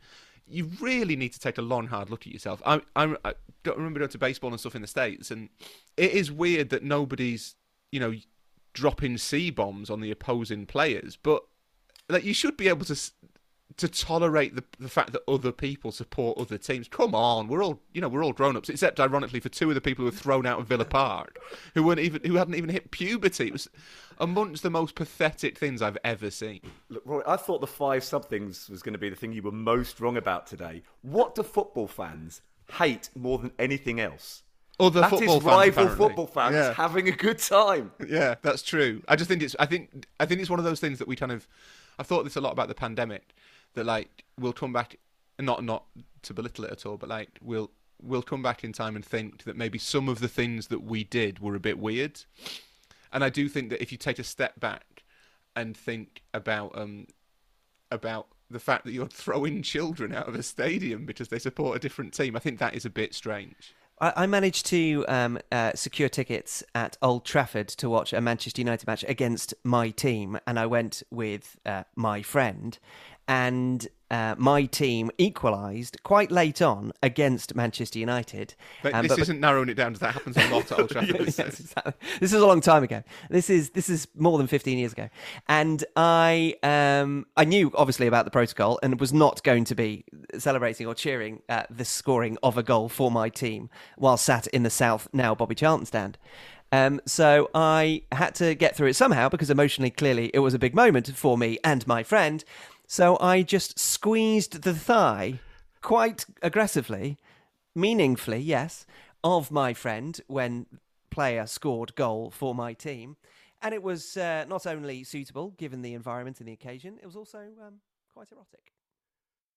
You really need to take a long, hard look at yourself. I, I, I remember going to baseball and stuff in the states, and it is weird that nobody's, you know, dropping C bombs on the opposing players, but like you should be able to to tolerate the the fact that other people support other teams. Come on, we're all you know we're all grown ups, except ironically for two of the people who were thrown out of Villa *laughs* Park, who weren't even who hadn't even hit puberty. It was amongst the most pathetic things I've ever seen. Look, Roy, I thought the five somethings was going to be the thing you were most wrong about today. What do football fans hate more than anything else? Other That is football fans, rival apparently. football fans Yeah. having a good time. *laughs* Yeah, that's true. I just think it's. I think. I think it's one of those things that we kind of. I've thought this a lot about the pandemic. That like we'll come back, not not to belittle it at all, but like we'll we'll come back in time and think that maybe some of the things that we did were a bit weird. And I do think that if you take a step back and think about um about the fact that you're *laughs* throwing children out of a stadium because they support a different team, I think that is a bit strange. I, managed to um, uh, secure tickets at Old Trafford to watch a Manchester United match against my team, and I went with uh, my friend, and uh, my team equalised quite late on against Manchester United. But Um, this but- isn't narrowing it down. To that happens a lot at Old *laughs* Trafford. Yes, exactly. This is a long time ago. This is this is more than fifteen years ago, and I um I knew obviously about the protocol and was not going to be celebrating or cheering at the scoring of a goal for my team while sat in the South now Bobby Charlton stand. Um, so I had to get through it somehow because emotionally, clearly, it was a big moment for me and my friend. So I just squeezed the thigh quite aggressively meaningfully, yes, of my friend when player scored goal for my team. And it was uh, not only suitable given the environment and the occasion, it was also um, quite erotic.